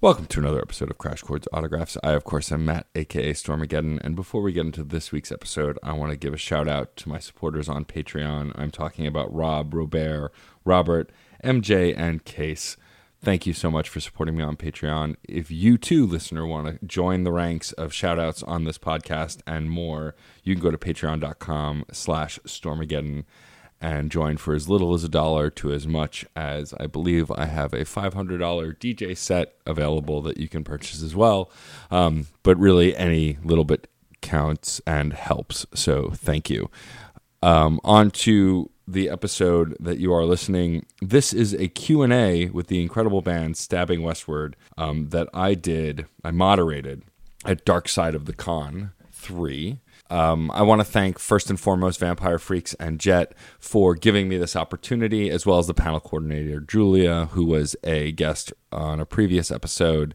Welcome to another episode of Crash Chords Autographs. I, of course, am Matt, aka Stormageddon. And before we get into this week's episode, I want to give a shout out to my supporters on Patreon. I'm talking about Rob, Robert, Robert, MJ, and Case. Thank you so much for supporting me on Patreon. If you too, listener, want to join the ranks of shout outs on this podcast and more, you can go to patreon.com slash stormageddon and join for as little as a dollar to as much as I believe I have a $500 DJ set available that you can purchase as well. Um, but really, any little bit counts and helps. So thank you. Um, on to the episode that you are listening. This is a Q&A with the incredible band Stabbing Westward um, that I did, I moderated at Dark Side of the Con 3. Um, I want to thank first and foremost Vampire Freaks and Jet for giving me this opportunity, as well as the panel coordinator Julia, who was a guest on a previous episode.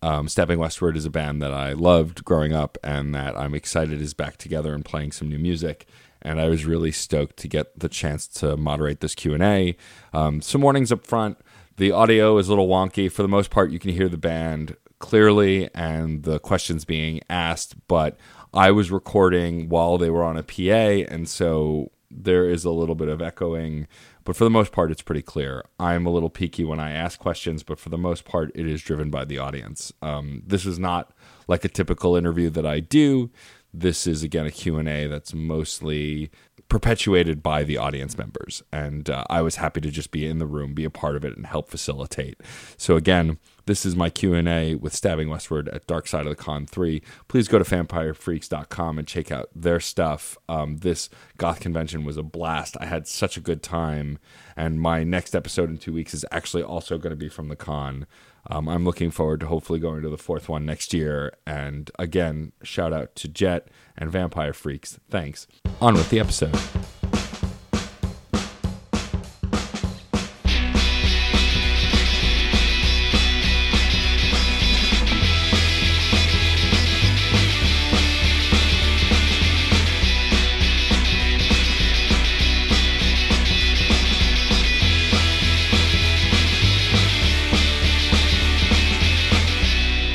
Um, Stabbing Westward is a band that I loved growing up, and that I'm excited is back together and playing some new music. And I was really stoked to get the chance to moderate this Q and A. Um, some warnings up front: the audio is a little wonky. For the most part, you can hear the band clearly and the questions being asked, but I was recording while they were on a PA, and so there is a little bit of echoing. But for the most part, it's pretty clear. I'm a little peaky when I ask questions, but for the most part, it is driven by the audience. Um, this is not like a typical interview that I do. This is again a Q&A that's mostly perpetuated by the audience members and uh, i was happy to just be in the room be a part of it and help facilitate so again this is my q&a with stabbing westward at dark side of the con 3 please go to vampirefreaks.com and check out their stuff um, this goth convention was a blast i had such a good time and my next episode in two weeks is actually also going to be from the con um, I'm looking forward to hopefully going to the fourth one next year. And again, shout out to Jet and Vampire Freaks. Thanks. On with the episode.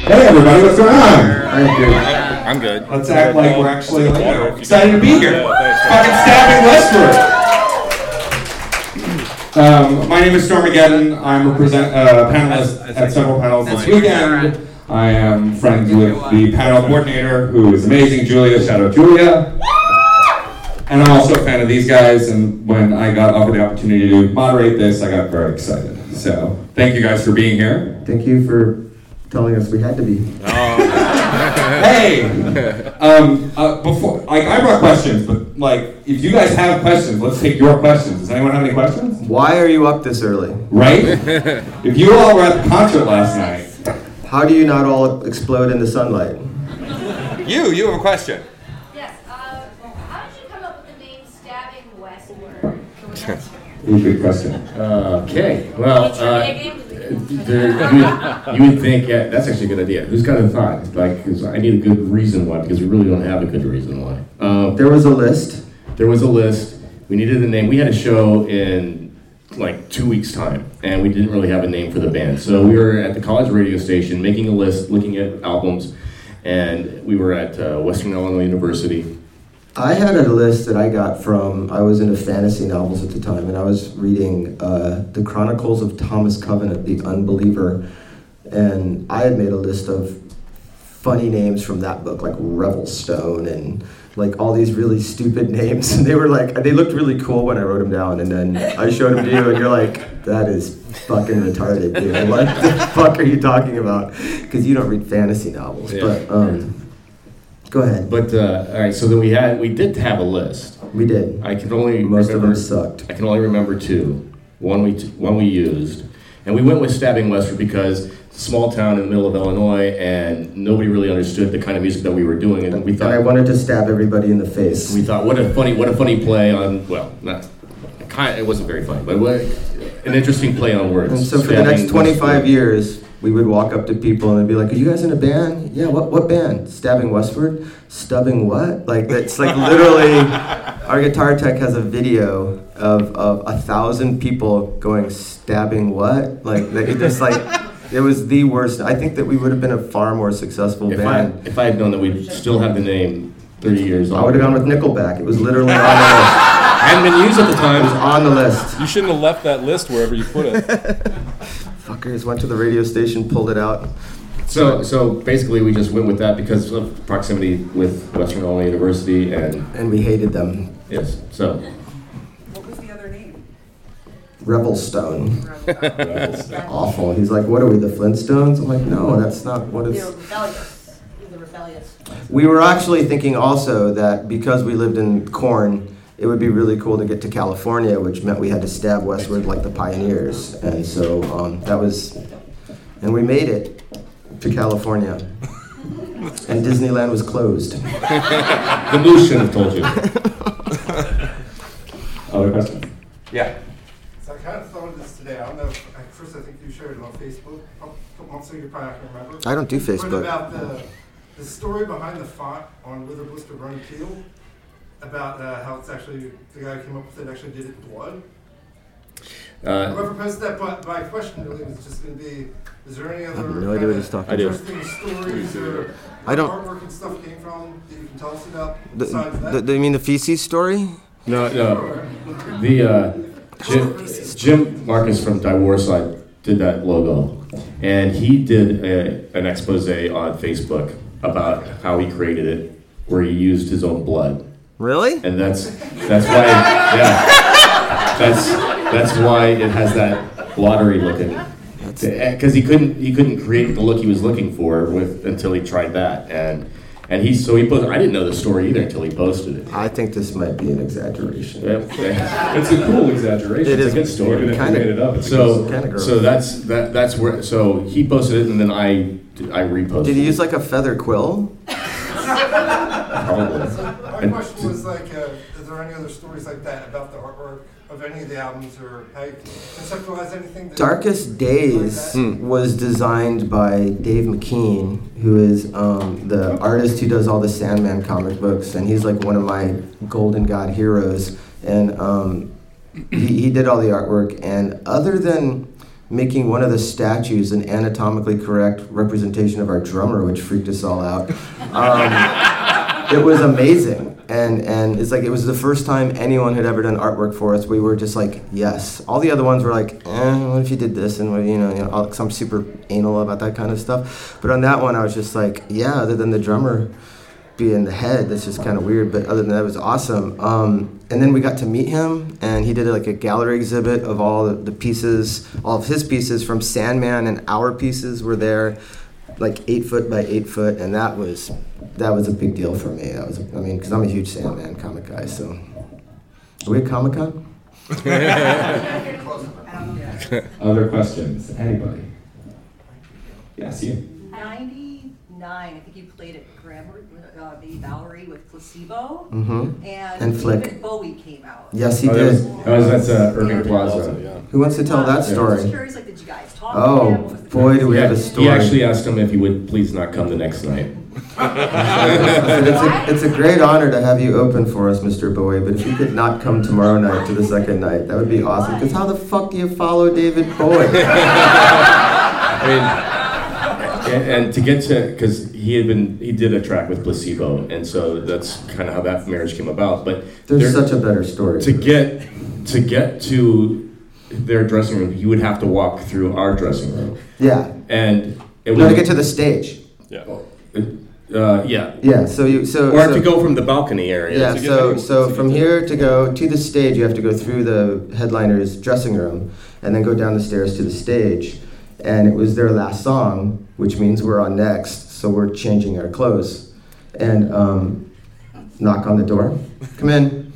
Hey everybody, what's going on? Thank you. I'm good. Let's act like we're actually you know, Water if you excited to be here. Fucking stabbing Westward. Um, my name is Stormageddon. I'm a present, uh, panelist at several panels this weekend. I am friends with the panel coordinator, who is amazing, Julia. Shout out Julia. And I'm also a fan of these guys. And when I got offered the opportunity to moderate this, I got very excited. So thank you guys for being here. Thank you for telling us we had to be. hey, um, uh, before like I brought questions, but like if you guys have questions, let's take your questions. Does anyone have any questions? Why are you up this early? Right? if you all were at the concert last night, How do you not all explode in the sunlight? you you have a question. Yes. Uh, how did you come up with the name Stabbing Westward? Ooh, good question. Okay, well, Any trivia uh, games? there, you, would, you would think, yeah, that's actually a good idea. Who's got a thought? Like, I need a good reason why, because we really don't have a good reason why. Um, There was a list. there was a list. We needed a name. We had a show in like two weeks' time, and we didn't really have a name for the band. So we were at the college radio station making a list, looking at albums, and we were at uh, Western Illinois University. I had a list that I got from, I was into fantasy novels at the time, and I was reading uh, The Chronicles of Thomas Covenant, the Unbeliever, and I had made a list of funny names from that book, like Revelstone and like all these really stupid names. And they were like, they looked really cool when I wrote them down, and then I showed them to you, and you're like, that is fucking retarded, dude. What the fuck are you talking about? Because you don't read fantasy novels. Yeah. But, um, go ahead. But uh, all right, so then we had we did have a list. We did. I can only Most of remember, them sucked. I can only remember two. One we t- one we used, and we went with Stabbing Westward because it's a small town in the middle of Illinois, and nobody really understood the kind of music that we were doing, and we And I wanted to stab everybody in the face. we thought what a funny what a funny play on well not kind it wasn't very funny, but what, an interesting play on words. And so for the next 25 years, we would walk up to people and they'd be like, "Are you guys in a band? Yeah. What what band? Stabbing Westward? Stubbing what? Like that's like literally." Our guitar tech has a video of, of a thousand people going stabbing what? Like they- it's just like It was the worst. I think that we would have been a far more successful If I, band. if I had known that we'd still have the name 30 years on. I would have gone with Nickelback. It was literally on the list. Hadn't been used at the It was on the list. You shouldn't have left that list wherever you put it. Fuckers went to the radio station, pulled it out. So, so basically, we just went with that because of proximity with Western Illinois University, and and we hated them. yes, so What was the other name? Revelstone. Awful. He's like, what are we, the Flintstones? I'm like, no, that's not what it's. Rebellious. They're rebellious. We were actually thinking also that because we lived in Corn, it would be really cool to get to California, which meant we had to stab westward like the pioneers. And so um, that was, and we made it to California. And Disneyland was closed. the moose shouldn't have told you. Other questions? Yeah. So I kind of thought of this today. I don't know. If, at first, I think you shared it on Facebook a couple months ago. You probably not remember. I don't do Facebook. What about the the story behind the font on Wither Blister Burn Peel? About uh, how it's actually the guy who came up with it actually did it in blood. Uh, Whoever posted that, but my question really was just going to be: Is there any other have no idea what he's talking I do. interesting stories or I don't- artwork and stuff came from that you can tell us about? The, that? the, the, you mean the feces story? no, no. The uh, Jim, Jim Marcus from Die Warzau did that logo, and he did a, an expose on Facebook about how he created it, where he used his own blood. Really? and that's that's why yeah that's that's why it has that lottery look in it. because eh, he couldn't he couldn't create the look he was looking for with until he tried that and and he so he posted I didn't know the story either until he posted it. I think this might be an exaggeration. Yeah. It's a cool exaggeration. It It's is a good story. Even kinda- made it up, it's So good Kinda gross. so that's that that's where so he posted it and then I I reposted. Did he it. use like a feather quill? Probably. My And- question was like, uh, is there any other stories like that about the artwork of any of the albums, or how you conceptualize anything? That Darkest Days was designed by Dave McKean, who is um, the artist who does all the Sandman comic books, and he's like one of my Golden God heroes. And um, he, he did all the artwork, and other than making one of the statues an anatomically correct representation of our drummer, which freaked us all out, um, it was amazing. And, and it's like it was the first time anyone had ever done artwork for us. We were just like, yes. All the other ones were like, eh, what if you did this? And what- you know, you know, I'm super anal about that kind of stuff. But on that one, I was just like, yeah. Other than the drummer being the head, that's just kind of weird. But other than that, it was awesome. Um, and then we got to meet him, and he did like a gallery exhibit of all the pieces, all of his pieces from Sandman, and our pieces were there like eight foot by eight foot, and that was that was a big deal for me. That was, I mean, because I'm a huge Sandman comic guy. So, are we at Comic Con? Other questions? Anybody? Yes, you. 99, I think you played at Grammar, uh, the Bowery with Placebo. Mm-hmm. And, And Flick. David Bowie came out. Yes, he Oh, did. that was at uh, Irving Plaza. yeah. Who wants to tell that I was story? curious, like, did you guys talk to him? Oh What was the boy, do we have a story. he actually asked him if he would please not come the next night. It's, a, it's a great honor to have you open for us, Mr. Bowie. But if you could not come tomorrow night to the second night, that would be awesome. Because how the fuck do you follow David Bowie? I mean, and, and to get to because he had been he did a track with Placebo, and so that's kind of how that marriage came about. But There's there- such a better story. to get to get to their dressing room, you would have to walk through our dressing room, yeah. and it No, was to get to the stage. Yeah. uh, yeah, Yeah. So you so. or so, to go from the balcony area. Yeah, so to- so from to- here to go to the stage, you have to go through the headliner's dressing room, and then go down the stairs to the stage. And it was their last song, which means we're on next, so we're changing our clothes. And um, knock on the door. Come in.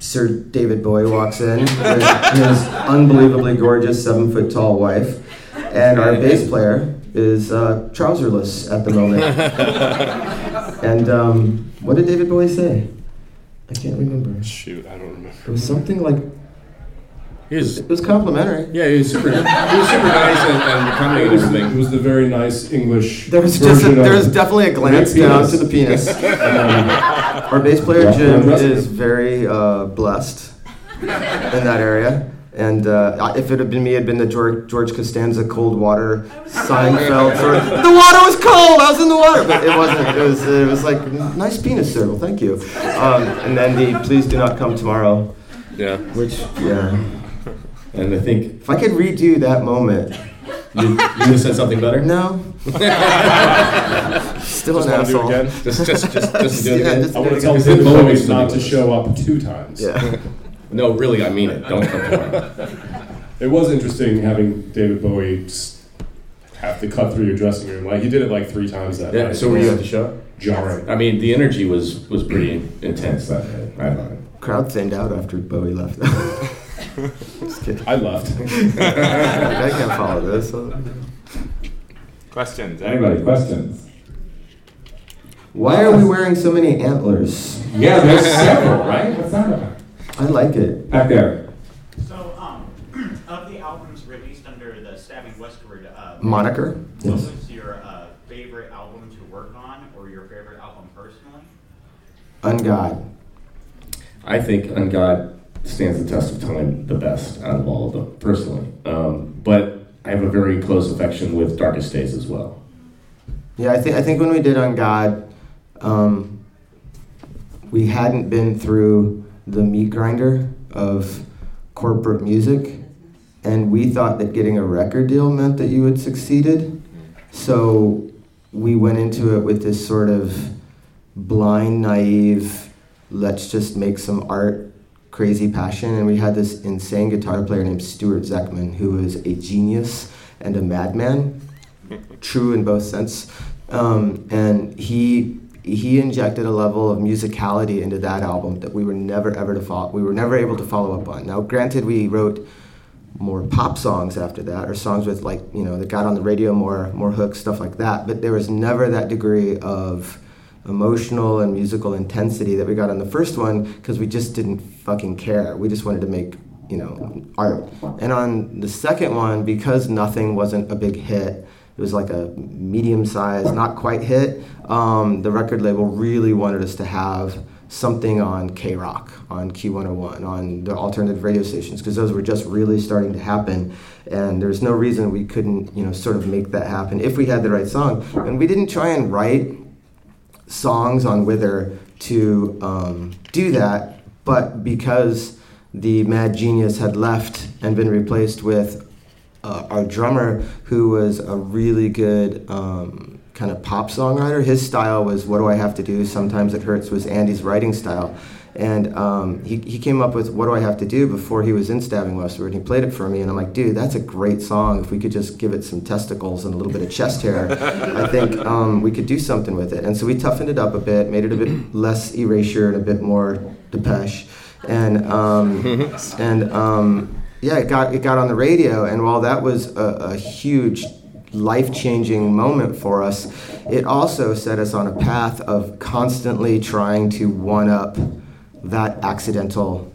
Sir David Bowie walks in with his unbelievably gorgeous seven foot tall wife, and our bass player is uh, trouserless at the moment. and um, what did David Bowie say? I can't remember. Shoot, I don't remember. It was something like He was, it was complimentary. yeah, he was super. He was super nice and, and It accommodating was, it was the very nice English. There was just a, there was definitely a glance down to the penis. Um, our bass player Jim is very uh, blessed in that area. And uh, if it had been me, it'd been the George, George Costanza Cold Water Seinfeld sort of. The water was cold. I was in the water, but it wasn't. It was. It was like nice penis circle. Thank you. Um, and then the please do not come tomorrow. Yeah. Which yeah. And I think If I could redo that moment, you, you would have said something better. no. Still Just an want to do asshole. it again? Just, just, just, just do it Yeah, again. just- I want to tell Because David Bowie Bowie not to show up two times. Yeah. No, really, I mean it. Don't come tomorrow. It was interesting having David Bowie have to cut through your dressing room. Like he did it like three times that Yeah. night. So were you at the show? jarring? I mean, the energy was was pretty intense that day. I thought. Crowd thinned out after Bowie left. Just kidding. I left. I can't follow this. Questions? Anybody? Questions? Why are we wearing so many antlers? Yeah, there's several, right? What's that about? I like it. Back there. So, um, of the albums released under the Stabbing Westward uh, Moniker? what Yes. was your uh, favorite album to work on, or your favorite album personally? Ungod. I think Ungod stands the test of time the best out of all of them, personally. Um, but I have a very close affection with Darkest Days as well. Yeah, I think I think when we did Ungod, um, we hadn't been through the meat grinder of corporate music, and we thought that getting a record deal meant that you had succeeded. So we went into it with this sort of blind, naive, let's just make some art, crazy passion. And we had this insane guitar player named Stuart Zechman, who was a genius and a madman, true in both sense. Um, and he he injected a level of musicality into that album that we were never ever to follow. We were never able to follow up on. Now, granted, we wrote more pop songs after that, or songs with like you know that got on the radio more, more hooks, stuff like that. But there was never that degree of emotional and musical intensity that we got on the first one because we just didn't fucking care. We just wanted to make you know art. And on the second one, because nothing wasn't a big hit, it was like a medium size, not quite hit. Um, the record label really wanted us to have something on K Rock, on Q101, on the alternative radio stations, because those were just really starting to happen. And there's no reason we couldn't, you know, sort of make that happen if we had the right song. And we didn't try and write songs on Wither to um, do that, but because the mad genius had left and been replaced with uh, our drummer, who was a really good um, kind of pop songwriter. His style was "What Do I Have to Do?" Sometimes it hurts was Andy's writing style, and um, he he came up with "What Do I Have to Do" before he was in Stabbing Westward. And he played it for me, and I'm like, dude, that's a great song. If we could just give it some testicles and a little bit of chest hair, I think um, we could do something with it. And so we toughened it up a bit, made it a bit less erasure and a bit more Depeche, and um, and. Um, yeah, it got it got on the radio, and while that was a, a huge, life changing moment for us, it also set us on a path of constantly trying to one up that accidental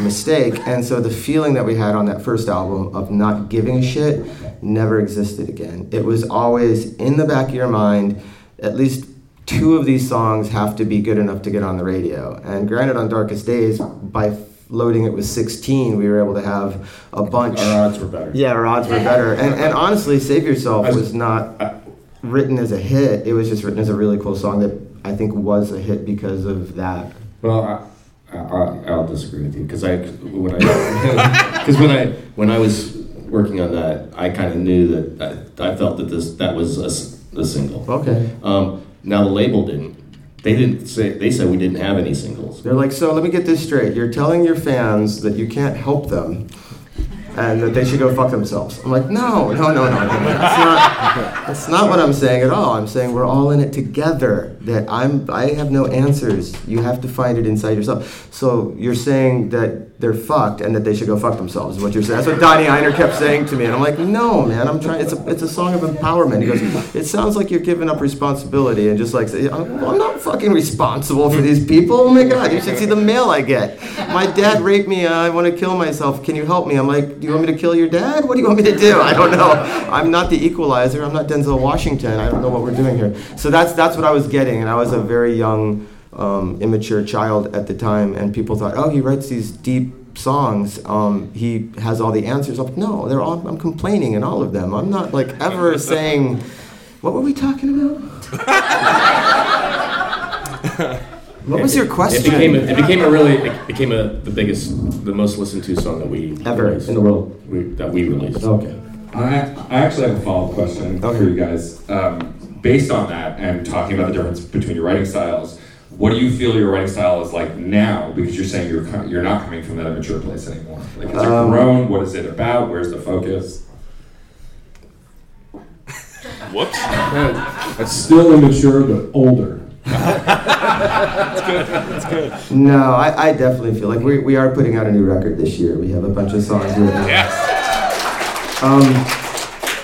mistake. And so the feeling that we had on that first album of not giving a shit never existed again. It was always in the back of your mind, at least two of these songs have to be good enough to get on the radio. And granted, on Darkest Days, by loading it with 16, we were able to have a bunch. Our odds were better. Yeah, our odds were better. And, and honestly, Save Yourself was not written as a hit. It was just written as a really cool song that I think was a hit because of that. Well, I, I, I'll disagree with you because I when I because when I when I was working on that, I kind of knew that I, I felt that this that was a single. Okay. Um, now the label didn't. They didn't say. They said we didn't have any singles. They're like, so let me get this straight. You're telling your fans that you can't help them and that they should go fuck themselves. I'm like, no, no, no, no. no. That's not, that's not what I'm saying at all. I'm saying we're all in it together. That I'm, I have no answers. You have to find it inside yourself. So you're saying that they're fucked and that they should go fuck themselves. Is what you're saying? That's what Donnie Ienner kept saying to me, and I'm like, no, man. I'm trying. It's a, it's a song of empowerment. He goes, it sounds like you're giving up responsibility and just like, I'm not fucking responsible for these people. Oh my god, you should see the mail I get. My dad raped me. I want to kill myself. Can you help me? I'm like, do you want me to kill your dad? What do you want me to do? I don't know. I'm not the equalizer. I'm not Denzel Washington. I don't know what we're doing here. So that's that's what I was getting, and I was a very young, um, immature child at the time, and people thought, oh, he writes these deep songs, um, he has all the answers. I'm like, no, they're all. I'm complaining in all of them. I'm not like ever saying. What were we talking about? what was your question? It became a, it became a really it became a the biggest the most listened to song that we Ever released. in the world. we, that we released. Okay. I, I actually have a follow up question for you guys. Um, based on that and talking about the difference between your writing styles, what do you feel your writing style is like now? Because you're saying you're co- you're not coming from that immature place anymore. Like, has it Um, grown? What is it about? Where's the focus? Whoops. That's still immature, but older. No, I, I definitely feel like we, we are putting out a new record this year. We have a bunch of songs written. Yes. Um,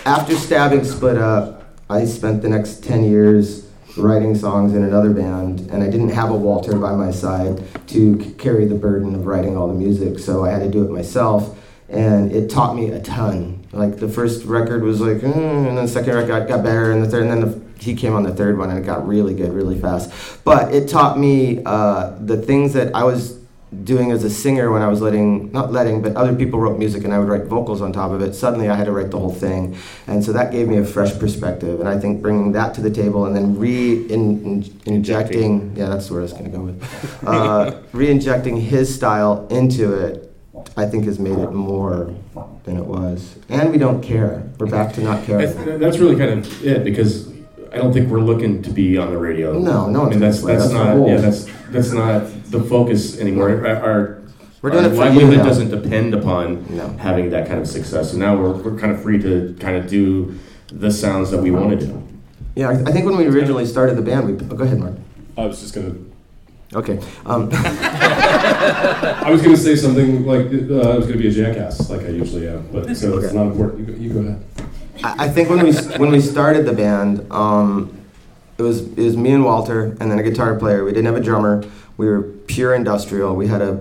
after Stabbing split up, I spent the next 10 years writing songs in another band, and I didn't have a Walter by my side to c- carry the burden of writing all the music, so I had to do it myself, and it taught me a ton. Like, the first record was like, mm, and then the second record got, got better, and the third, and then the, he came on the third one, and it got really good really fast. But it taught me uh, the things that I was doing as a singer when I was letting, not letting, but other people wrote music and I would write vocals on top of it. Suddenly I had to write the whole thing. And so that gave me a fresh perspective. And I think bringing that to the table and then re injecting, yeah, that's where I was going to go with, uh, re injecting his style into it, I think has made it more than it was. And we don't care. We're back to not That's, caring. that's really kind of it because I don't think we're looking to be on the radio. No, no I mean, that's that's. That's not the yeah that's that's not the focus anymore. Our, our We're doing our it for you livelihood doesn't depend upon No. having that kind of success. So now we're, we're kind of free to kind of do the sounds that we want to do. Yeah, I, I think when we originally started the band, we. Oh, go ahead, Mark. I was just gonna. Okay. Um, I was gonna say something like uh, I was gonna be a jackass, like I usually am, but so it's not important. You go, you go ahead. I think when we when we started the band, um, it was it was me and Walter, and then a guitar player. We didn't have a drummer. We were pure industrial. We had a,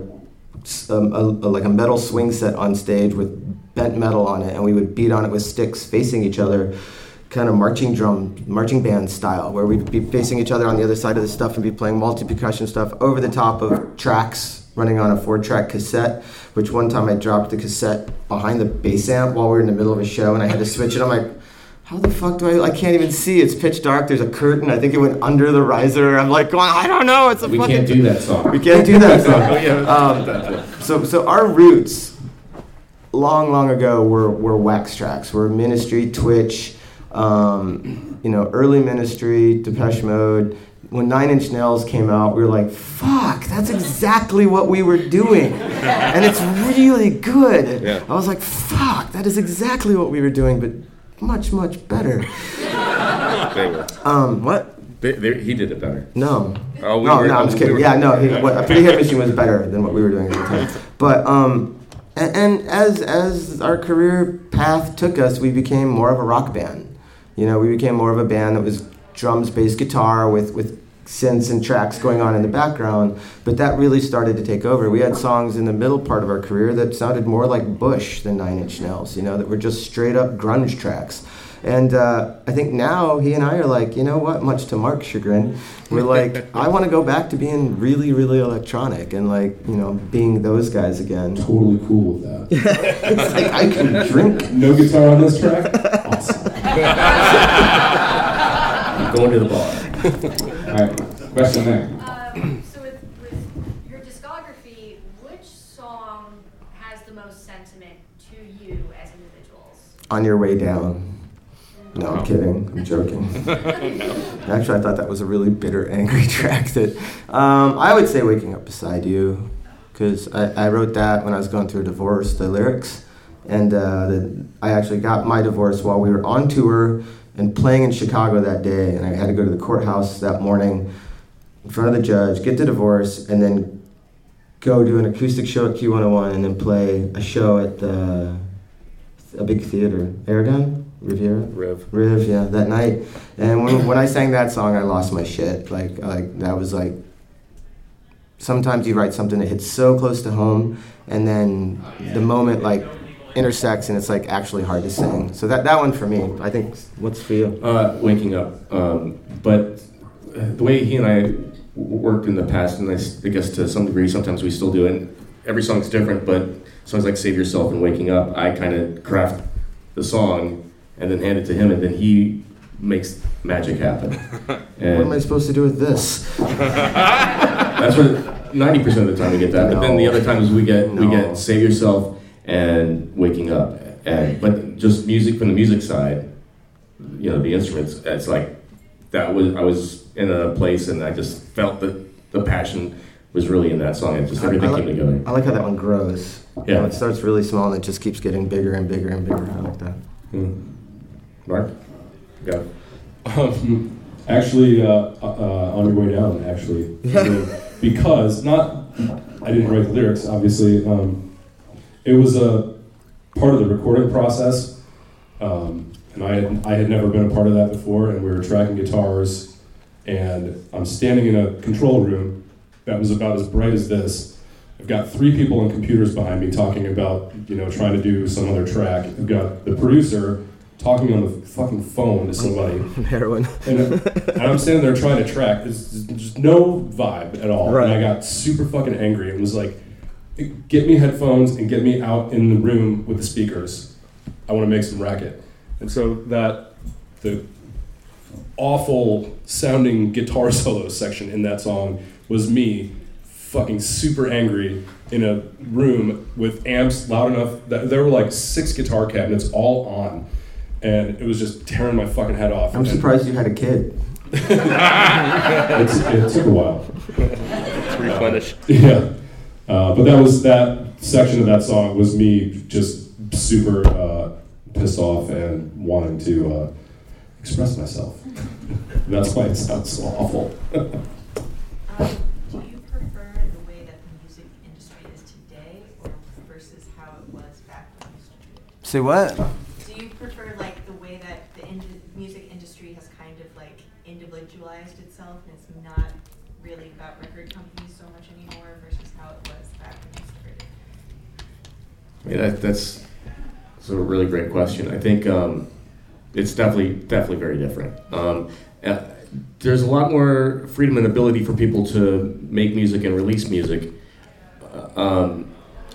a, a like a metal swing set on stage with bent metal on it, and we would beat on it with sticks facing each other, kind of marching drum, marching band style, where we'd be facing each other on the other side of the stuff and be playing multi percussion stuff over the top of tracks running on a four track cassette. Which one time I dropped the cassette behind the bass amp while we were in the middle of a show, and I had to switch it. I'm like. How the fuck do I? I can't even see. It's pitch dark. There's a curtain. I think it went under the riser. I'm like going. I don't know. It's a We fucking. can't do that song. We can't do that song. Um, so, so our roots, long, long ago, were were Wax Trax. Were Ministry, Twitch, um, you know, early Ministry, Depeche Mode. When Nine Inch Nails came out, we were like, "Fuck, that's exactly what we were doing," and it's really good. Yeah. I was like, "Fuck, that is exactly what we were doing, but much, much better." They were. Um, what? They, they, he did it better. No. Oh, we no, were- no, I'm just kidding. were- yeah, no, he, what, a Pretty Hate Machine was better than what we were doing at the time. But um, and, and as as our career path took us, we became more of a rock band. You know, we became more of a band that was drums, bass, guitar with with synths and tracks going on in the background. But that really started to take over. We had songs in the middle part of our career that sounded more like Bush than Nine Inch Nails. You know, that were just straight up grunge tracks. And uh, I think now he and I are like, you know what? Much to Mark's chagrin, we're like, I want to go back to being really, really electronic and like, you know, being those guys again. Totally cool with that. it's like I can drink. No guitar on this track. Awesome. I'm going to the bar. All right, question there. Um, so with, with your discography, which song has the most sentiment to you as individuals? On your way down. No, I'm kidding. I'm joking. Actually, I thought that was a really bitter, angry track. That um, I would say "Waking Up Beside You," because I, I wrote that when I was going through a divorce. The lyrics, and uh, the, I actually got my divorce while we were on tour and playing in Chicago that day, and I had to go to the courthouse that morning in front of the judge, get the divorce, and then go do an acoustic show at Q101, and then play a show at the a big theater, Aragon, Riviera. Riv. Riv, yeah, that night. And when, when I sang that song, I lost my shit. Like, like that was like. Sometimes you write something that hits so close to home, and then oh, the moment like intersects, and it's like actually hard to sing. So that that one for me, I think. What's for you? Uh, waking up. Um, but uh, the way he and I worked in the past, and I guess to some degree, sometimes we still do, and every song's different, but songs like "Save Yourself" and "Waking Up," I kind of craft the song and then hand it to him, and then he makes magic happen. And What am I supposed to do with this? that's what ninety percent of the time we get that. But then the other times we get we get "Save Yourself" and "Waking Up," and but just music from the music side, you know, the instruments. It's like that was I was in a place and I just felt that the passion was really in that song. It just everything I, came like, together. I like how that one grows. You Yeah. know, it starts really small and it just keeps getting bigger and bigger and bigger. I like that. Hmm. Mark, go. Um, actually, uh, uh, on your way down, actually, I because not, I didn't write the lyrics. Obviously, um, it was a part of the recording process, um, and I had, I had never been a part of that before. And we were tracking guitars, and I'm standing in a control room that was about as bright as this. I've got three people on computers behind me talking about, you know, trying to do some other track. I've got the producer talking on the fucking phone to somebody. Heroin. And, and I'm standing there trying to track. There's just no vibe at all. Right. And I got super fucking angry and was like, get me headphones and get me out in the room with the speakers. I want to make some racket. And so that, the awful sounding guitar solo section in that song was me fucking super angry in a room with amps loud enough that there were like six guitar cabinets all on. And it was just tearing my fucking head off. I'm And- surprised you had a kid. it's, it took a while. It's replenished. Yeah, uh, but that was that section of that song was me just super uh, pissed off and wanting to uh, express myself. That's why it sounds so awful. Um, do you prefer the way that the music industry is today or versus how it was back when it used? Say what? Do you prefer like the way that the in- music industry has kind of like individualized itself and it's not really about record companies so much anymore versus how it was back when you started? I mean, that, that's, that's a really great question. I think um, it's definitely definitely very different. Um, uh, there's a lot more freedom and ability for people to make music and release music. Uh, Um,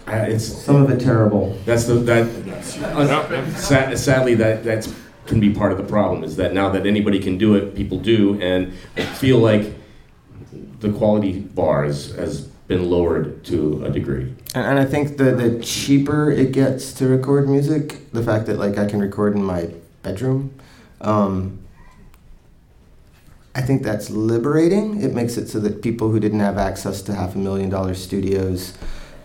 I- it's Some of it terrible. that's the that uh, sad, sadly that that's can be part of the problem is that now that anybody can do it, people do, and I feel like the quality bar is, has been lowered to a degree. And, and I think the, the cheaper it gets to record music, the fact that like I can record in my bedroom, um, I think that's liberating. It makes it so that people who didn't have access to half a million dollar studios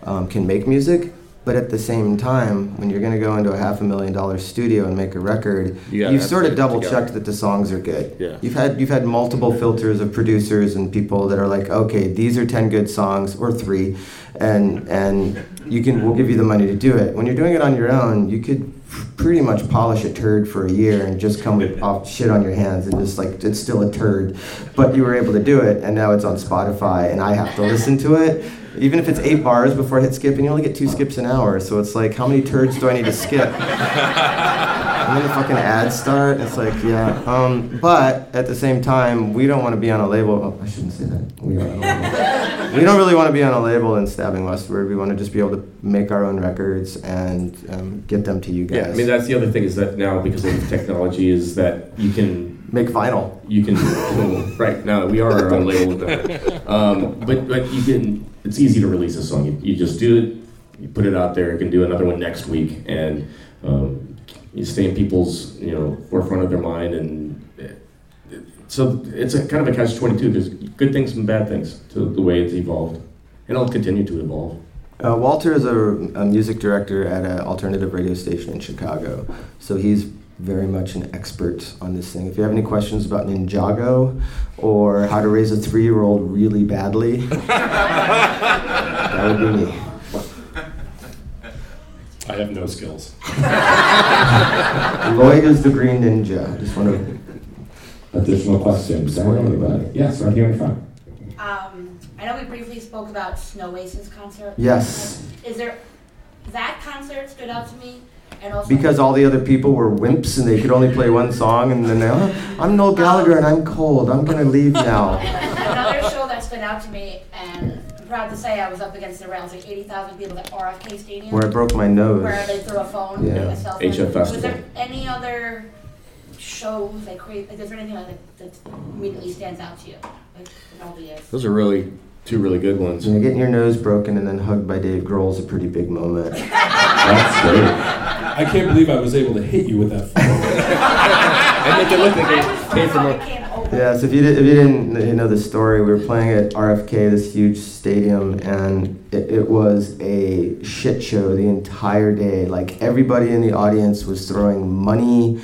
um, can make music. But at the same time, when you're going to go into a half a million dollar studio and make a record, you you've sort of double checked that the songs are good. Yeah. You've had you've had multiple filters of producers and people that are like, okay, these are ten good songs or three, and and you can we'll give you the money to do it. When you're doing it on your own, you could pretty much polish a turd for a year and just come with off shit on your hands and just like it's still a turd, but you were able to do it, and now it's on Spotify, and I have to listen to it. Even if it's eight bars before I hit skip, and you only get two skips an hour, so it's like, how many turds do I need to skip? And then the fucking ads start. It's like, yeah. Um, but at the same time, we don't want to be on a label. Oh, I shouldn't say that. We, are on a label. we don't really want to be on a label in Stabbing Westward. We want to just be able to make our own records and um, get them to you guys. Yeah, I mean that's the other thing is that now because of technology is that you can make vinyl. you can right now we are our own label. Um, but but you can it's easy to release a song. You, you just do it, you put it out there. You can do another one next week, and um, you stay in people's you know forefront of their mind, and uh, so it's a kind of a catch twenty two. There's good things and bad things to the way it's evolved, and it'll continue to evolve. Uh, Walter is a, a music director at an alternative radio station in Chicago, so he's very much an expert on this thing. If you have any questions about Ninjago or how to raise a three-year-old really badly, that would be me. I have no skills. Lloyd is the Green Ninja. I just want to. Additional questions? Anybody? Yes, right here in front. Um, I know we briefly spoke about Snow Oasis concert. Yes. Is there, that concert stood out to me, and also. Because all the other people were wimps and they could only play one song, and then they, oh, I'm Noel Gallagher and I'm cold. I'm gonna leave now. Another show that stood out to me, and I'm proud to say I was up against around like 80,000 people at RFK Stadium. Where I broke my nose. Where they threw a phone. Yeah. a cell phone. HF Was there any other shows like, create? Like, is there anything like that immediately stands out to you? Like in all the years. Those are really two really good ones. Yeah, getting your nose broken and then hugged by Dave Grohl is a pretty big moment. That's great. I can't believe I was able to hit you with that phone. and make it look like I it came from I a. came over. Yeah, so if you, did, if you didn't know the story, we were playing at RFK, this huge stadium, and it, it was a shit show the entire day. Like everybody in the audience was throwing money,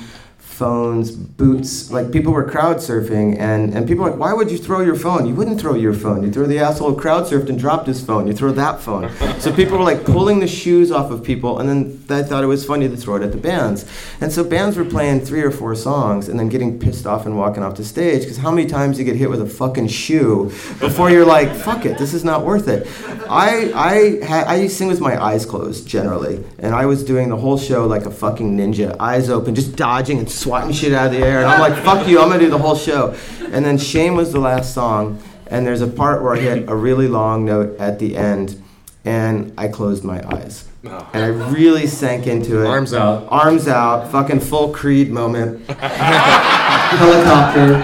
phones, boots. Like people were crowd surfing, and, and people were like, why would you throw your phone? You wouldn't throw your phone. You throw the asshole who crowd surfed and dropped his phone. You throw that phone. so people were like pulling the shoes off of people, and then they thought it was funny to throw it at the bands. And so bands were playing three or four songs, and then getting pissed off and walking off the stage. Because how many times you get hit with a fucking shoe before you're like, fuck it, this is not worth it. I I ha- I sing with my eyes closed generally, and I was doing the whole show like a fucking ninja, eyes open, just dodging and swatting shit out of the air. And I'm like, fuck you, I'm gonna do the whole show. And then Shame was the last song, and there's a part where I hit a really long note at the end, and I closed my eyes. Oh. And I really sank into it. Arms out. Arms out, fucking full Creed moment. Helicopter.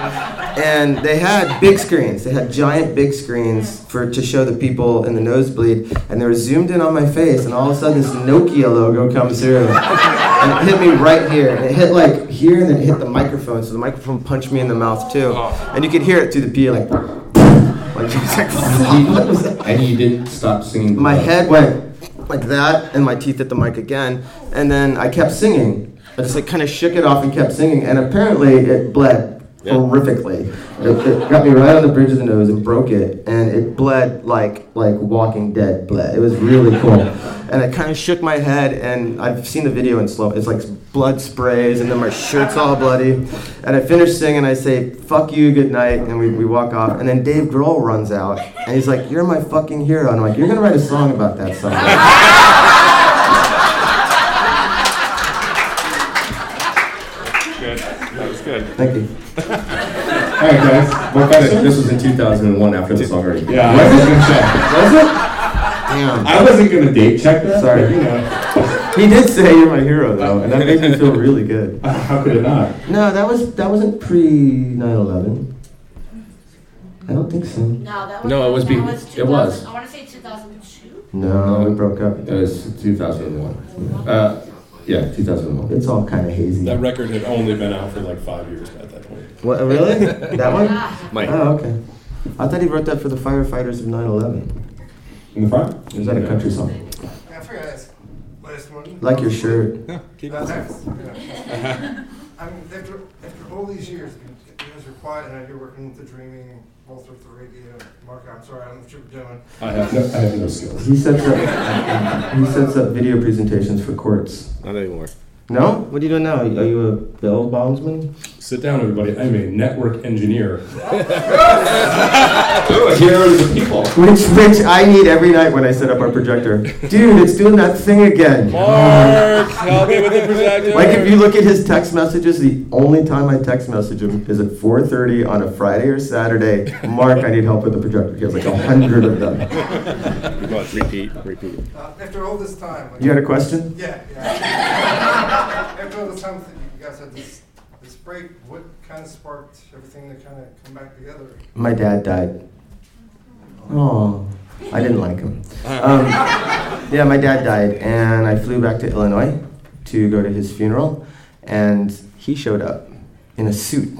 And they had big screens. They had giant big screens for to show the people in the nosebleed, and they were zoomed in on my face. And all of a sudden, this Nokia logo comes through, and it hit me right here. And it hit like here, and then hit the microphone. So the microphone punched me in the mouth too, oh. and you could hear it through the PA, like, like, it was like what was that? And you didn't stop singing. my head went like that, and my teeth hit the mic again, and then I kept singing. I just like kind of shook it off and kept singing, and apparently it bled horrifically. It, it got me right on the bridge of the nose and broke it, and it bled like like Walking Dead bled. It was really cool, and I kind of shook my head, and I've seen the video in slow. It's like blood sprays, and then my shirt's all bloody, and I finish singing. I say "fuck you, good night," and we, we walk off, and then Dave Grohl runs out, and he's like, "You're my fucking hero," and I'm like, "You're gonna write a song about that someday." Good. That was good. Thank you. All right, guys. What kind of? This was in 2001 after the song already. Yeah, I was gonna check. Was it? Damn. I wasn't gonna date check that. Sorry. but, You know, He did say you're my hero though, and that made me feel really good. how could it not? No, that was that wasn't pre 9/11. I don't think so. No, that was. No, it was that be- was it was. 2000 I want to say 2002. No, we broke up. It was 2001. Uh, yeah, 2001. It's all kind of hazy. That record had only been out for like five years at that point. What really? that one? Yeah. Mike. Oh, okay. I thought he wrote that for the firefighters of 9/11. In the front? Or is that a country song? I forgot to ask last one. Like your shirt. Yeah, keep Uh, it. thanks. Yeah. I mean, after, after all these years, you guys are quiet, and you're working with the dreaming, both with the radio. Mark, I'm sorry, I don't know what you were doing. I have no, I have no skills. He sets up he sets up video presentations for courts. Not anymore. No? What are you doing now? Are you a bail bondsman? Sit down, everybody. I'm a network engineer. Hero to the people. Which which I need every night when I set up our projector. Dude, it's doing that thing again. Mark, help me with the projector. Like if you look at his text messages, the only time I text message him is at 4:30 on a Friday or Saturday. Mark, I need help with the projector. He has like a hundred of them. Go on, repeat, repeat. Uh, after all this time. Like, You had a question? Yeah, yeah. After all this time you guys had this, this break, what kind of sparked everything to kind of come back together? My dad died. Oh, I didn't like him. Um, yeah, my dad died, and I flew back to Illinois to go to his funeral, and he showed up in a suit.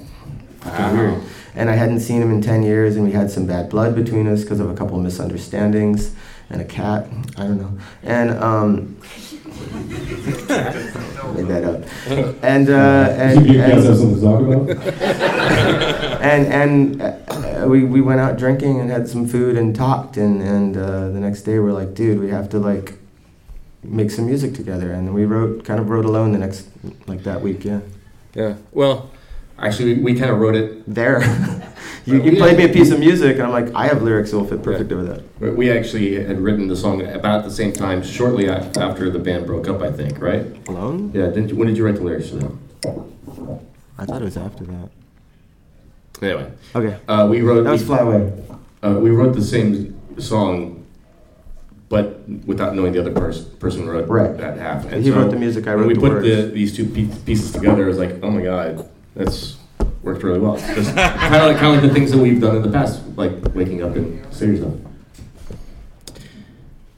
Fucking weird. And I hadn't seen him in 10 years, and we had some bad blood between us because of a couple of misunderstandings and a cat. I don't know. And, um, made that up. And, uh, and, you guys have and, something to talk about? and, and uh, we, we went out drinking and had some food and talked, and, and uh, the next day we're like, dude, we have to like make some music together. And we wrote, kind of wrote alone the next, like that week, yeah. Yeah. Well, actually, we, we kind of wrote it. There. you, you played me a piece of music, and I'm like, I have lyrics that will fit perfect over that. We actually had written the song about the same time, shortly after the band broke up. I think, right? Alone? Yeah. Didn't you, when did you write the lyrics to that? I thought it was after that. Anyway, Okay. uh, we wrote. That was we, Fly Away. uh, we wrote the same song, but without knowing the other pers- person wrote Right. that half. And He wrote the music, I when wrote we the put the, these two pieces together, it was like, oh my god, that's worked really well. kind of like kind of like the things that we've done in the past, like waking up and Save Yourself.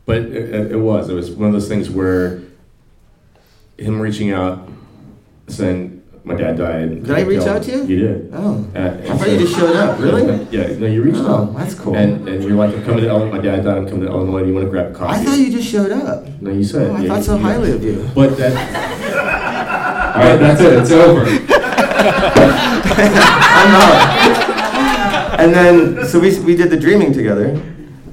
But it, it, it was. It was one of those things where him reaching out, saying, "My dad died." Did I reach out to you? You did. Oh. Uh, and I thought you just showed up. Really? Yeah. No, you reached Oh, out. that's cool. And, and you're like, "I'm coming to Illinois. My dad died. I'm coming to Illinois. Do you want to grab a coffee?" I thought you just showed up. No, you said. Oh, I yeah, thought you- so you- highly of you. But that. All right, that's it. It's over. I'm. And then, so we, we did the dreaming together,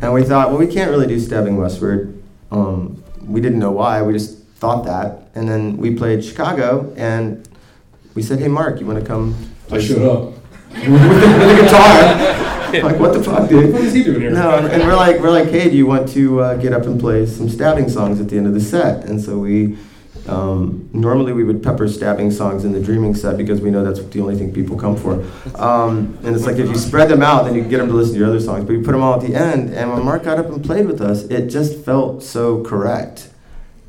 and we thought, well, we can't really do Stabbing Westward. Um, we didn't know why, we just thought that. And then we played Chicago, and we said, hey, Mark, you want to come? I showed up. with, the, with the guitar. like, what the fuck, dude? What is he doing here? No, and we're like, we're like, hey, do you want to uh, get up and play some stabbing songs at the end of the set? And so we, um, normally we would pepper stabbing songs in the dreaming set because we know that's the only thing people come for. Um, and it's like if you spread them out, then you get them to listen to your other songs. But we put them all at the end, and when Mark got up and played with us, it just felt so correct.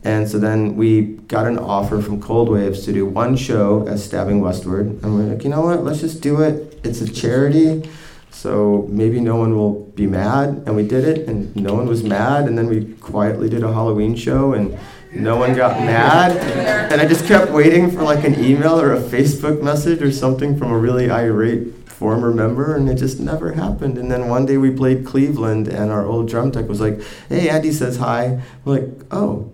And so then we got an offer from Cold Waves to do one show as Stabbing Westward. And we're like, you know what, let's just do it. It's a charity. So maybe no one will be mad. And we did it, and no one was mad. And then we quietly did a Halloween show, and no one got mad. And I just kept waiting for like an email or a Facebook message or something from a really irate former member, and it just never happened. And then one day we played Cleveland, and our old drum tech was like, hey, Andy says hi. We're like, oh.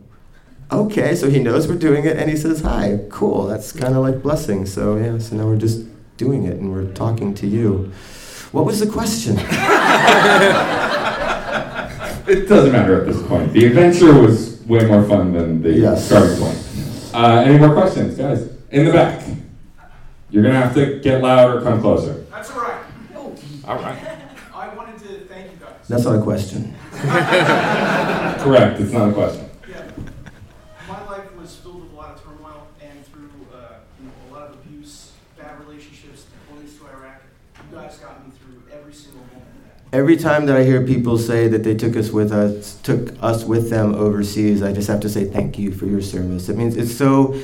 Okay, so he knows we're doing it and he says hi. Cool, that's kind of like blessing. So, yeah, so now we're just doing it and we're talking to you. What was the question? It doesn't matter at this point. The adventure was way more fun than the Yes. starting point. Uh, any more questions, guys? In the back. You're gonna have to get loud or come closer. That's all right. All right. I wanted to thank you guys. That's not a question. Correct. It's not a question. Yeah. My life was filled with a lot of turmoil and through uh, you know, a lot of abuse, bad relationships, deployments to Iraq. You guys got me through every single moment of that. Every time that I hear people say that they took us with us, took us with them overseas, I just have to say thank you for your service. It means it's so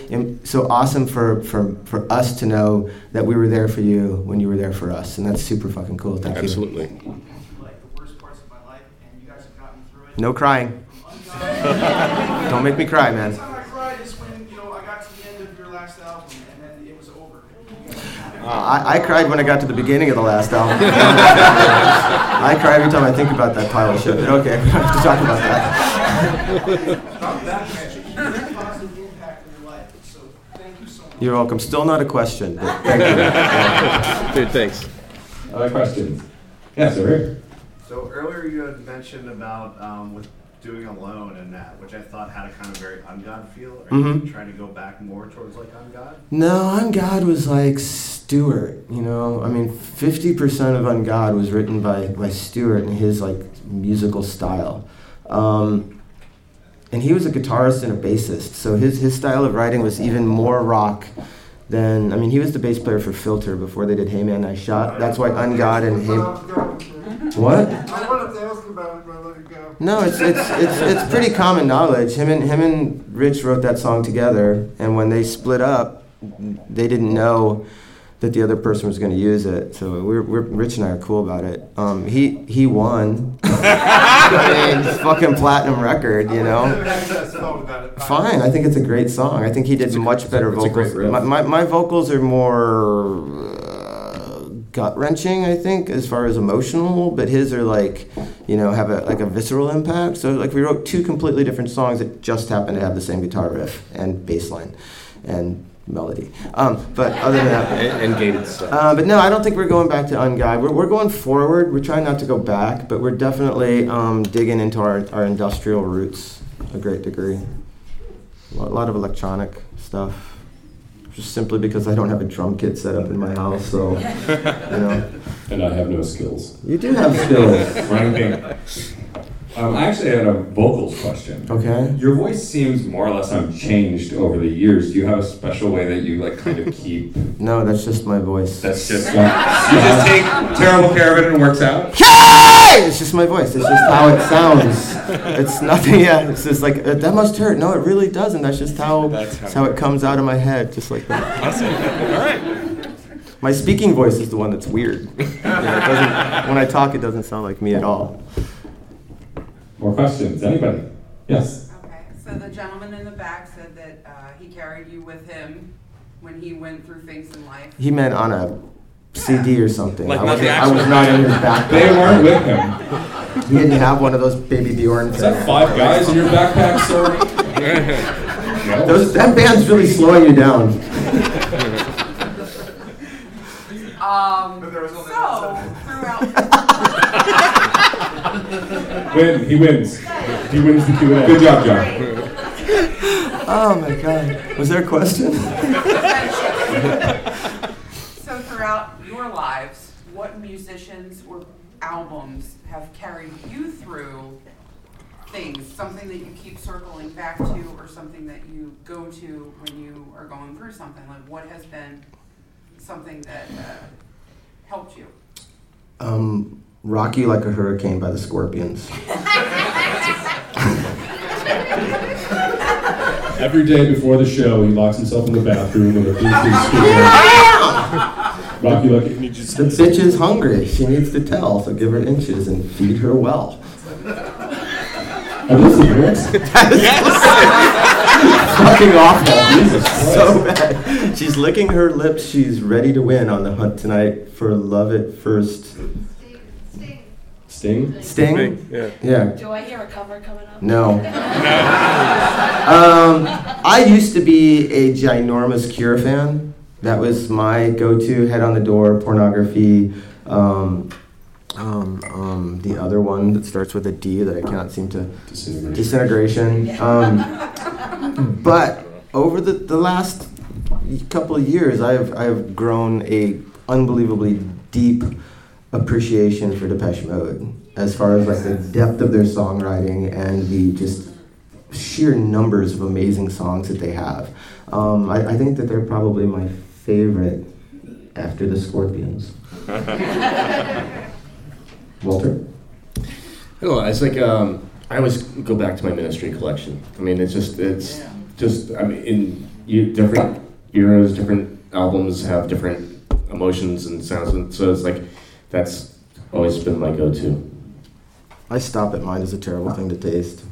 so awesome for, for, for us to know that we were there for you when you were there for us, and that's super fucking cool. Thank Absolutely. you. Like the worst parts of my life, and you guys have got me through it. No crying. Don't make me cry, man. The time I cried is when you know I got to the end of your last album, and then it was over. I, I cried when I got to the beginning of the last album. I cry every time I think about that pile of shit. But okay, we don't have to talk about that. Not that magic. Very positive impact in your life. So thank you so much. You're welcome. Still not a question, but thank you. Dude, thanks. Other questions? Yes, over here. So earlier you had mentioned about um, with doing alone and that, which I thought had a kind of very ungod feel. Are you Mhm. trying to go back more towards like ungod? No, ungod was like Stewart. You know, I mean, fifty percent of ungod was written by by Stewart and his like musical style. Um, and he was a guitarist and a bassist, so his his style of writing was even more rock than. I mean, he was the bass player for Filter before they did Hey Man Nice Shot. That's why Ungod and Hey. What? I wanted to ask about it, but I let it go. No, it's it's it's it's pretty common knowledge. Him and him and Rich wrote that song together, and when they split up, they didn't know that the other person was going to use it. So we're, we're Rich and I are cool about it. Um, he he won. I mean, fucking platinum record, you know. Fine, I think it's a great song. I think he did much better it's a great vocals. riff. My, my my vocals are more gut wrenching, I think, as far as emotional, but his are like, you know, have a like a visceral impact. So like we wrote two completely different songs that just happen to have the same guitar riff and bass line and melody. Um, but other than that, And, and gated stuff. uh, but no, I don't think we're going back to Ungod. We're, we're going forward. We're trying not to go back, but we're definitely um, digging into our, our industrial roots a great degree. A lot, a lot of electronic stuff. Just simply because I don't have a drum kit set up in my house, so you know. And I have no skills. You do have skills. Running thing. Um, I actually had a vocals question. Okay. Your voice seems more or less unchanged over the years. Do you have a special way that you like kind of keep? No, that's just my voice. That's just you just take terrible care of it and it works out. Hey! It's just my voice. It's just how it sounds. It's nothing. Yeah, it's just like uh, that must hurt. No, it really doesn't. That's just how. That's That's how how, it it comes out of my head, just like that. Awesome. All right. My speaking voice is the one that's weird. Yeah, it doesn't, when I talk, it doesn't sound like me at all. More questions? Anybody? Yes. Okay, so the gentleman in the back said that uh, he carried you with him when he went through things in life. He meant on a CD or something. Like I, not wasn't- the I was not in his backpack. They weren't with him. He didn't have one of those baby Bjorn. Is that five guys in your backpack, sir? Those, that band's really slowing you down. Um, so throughout. Win. He wins. He wins the Q and A. Good job, John. Oh my god. Was there a question? so throughout your lives, what musicians or albums have carried you through things? Something that you keep circling back to, or something that you go to when you are going through something? Like, what has been something that uh, helped you? Um, Rock You Like a Hurricane by the Scorpions. Every day before the show, he locks himself in the bathroom with a Bluetooth speaker. Rocky like The bitch is hungry. She needs to tell, so give her inches and feed her well. Are those the lyrics? Fucking awful. Oh, Jesus Christ. So bad. She's licking her lips. She's ready to win on the hunt tonight for love at first. Sting? Sting? Yeah. Yeah. Do I hear a cover coming up? No. Um, I used to be a ginormous Cure fan. That was my go-to. Head on the door, pornography. Um, um, um, the other one that starts with a D that I cannot seem to Disintegration. disintegration. Um, but over the, the last couple of years, I've I've grown a unbelievably deep appreciation for Depeche Mode as far as like the depth of their songwriting and the just sheer numbers of amazing songs that they have. Um, I, I think that they're probably my favorite after the Scorpions. Walter? No, it's like um, I always go back to my ministry collection. I mean, it's just it's just I mean, in you, different eras, different albums have different emotions and sounds, and so it's like that's always been my go-to. I stop at Mind Is a Terrible Thing to Taste.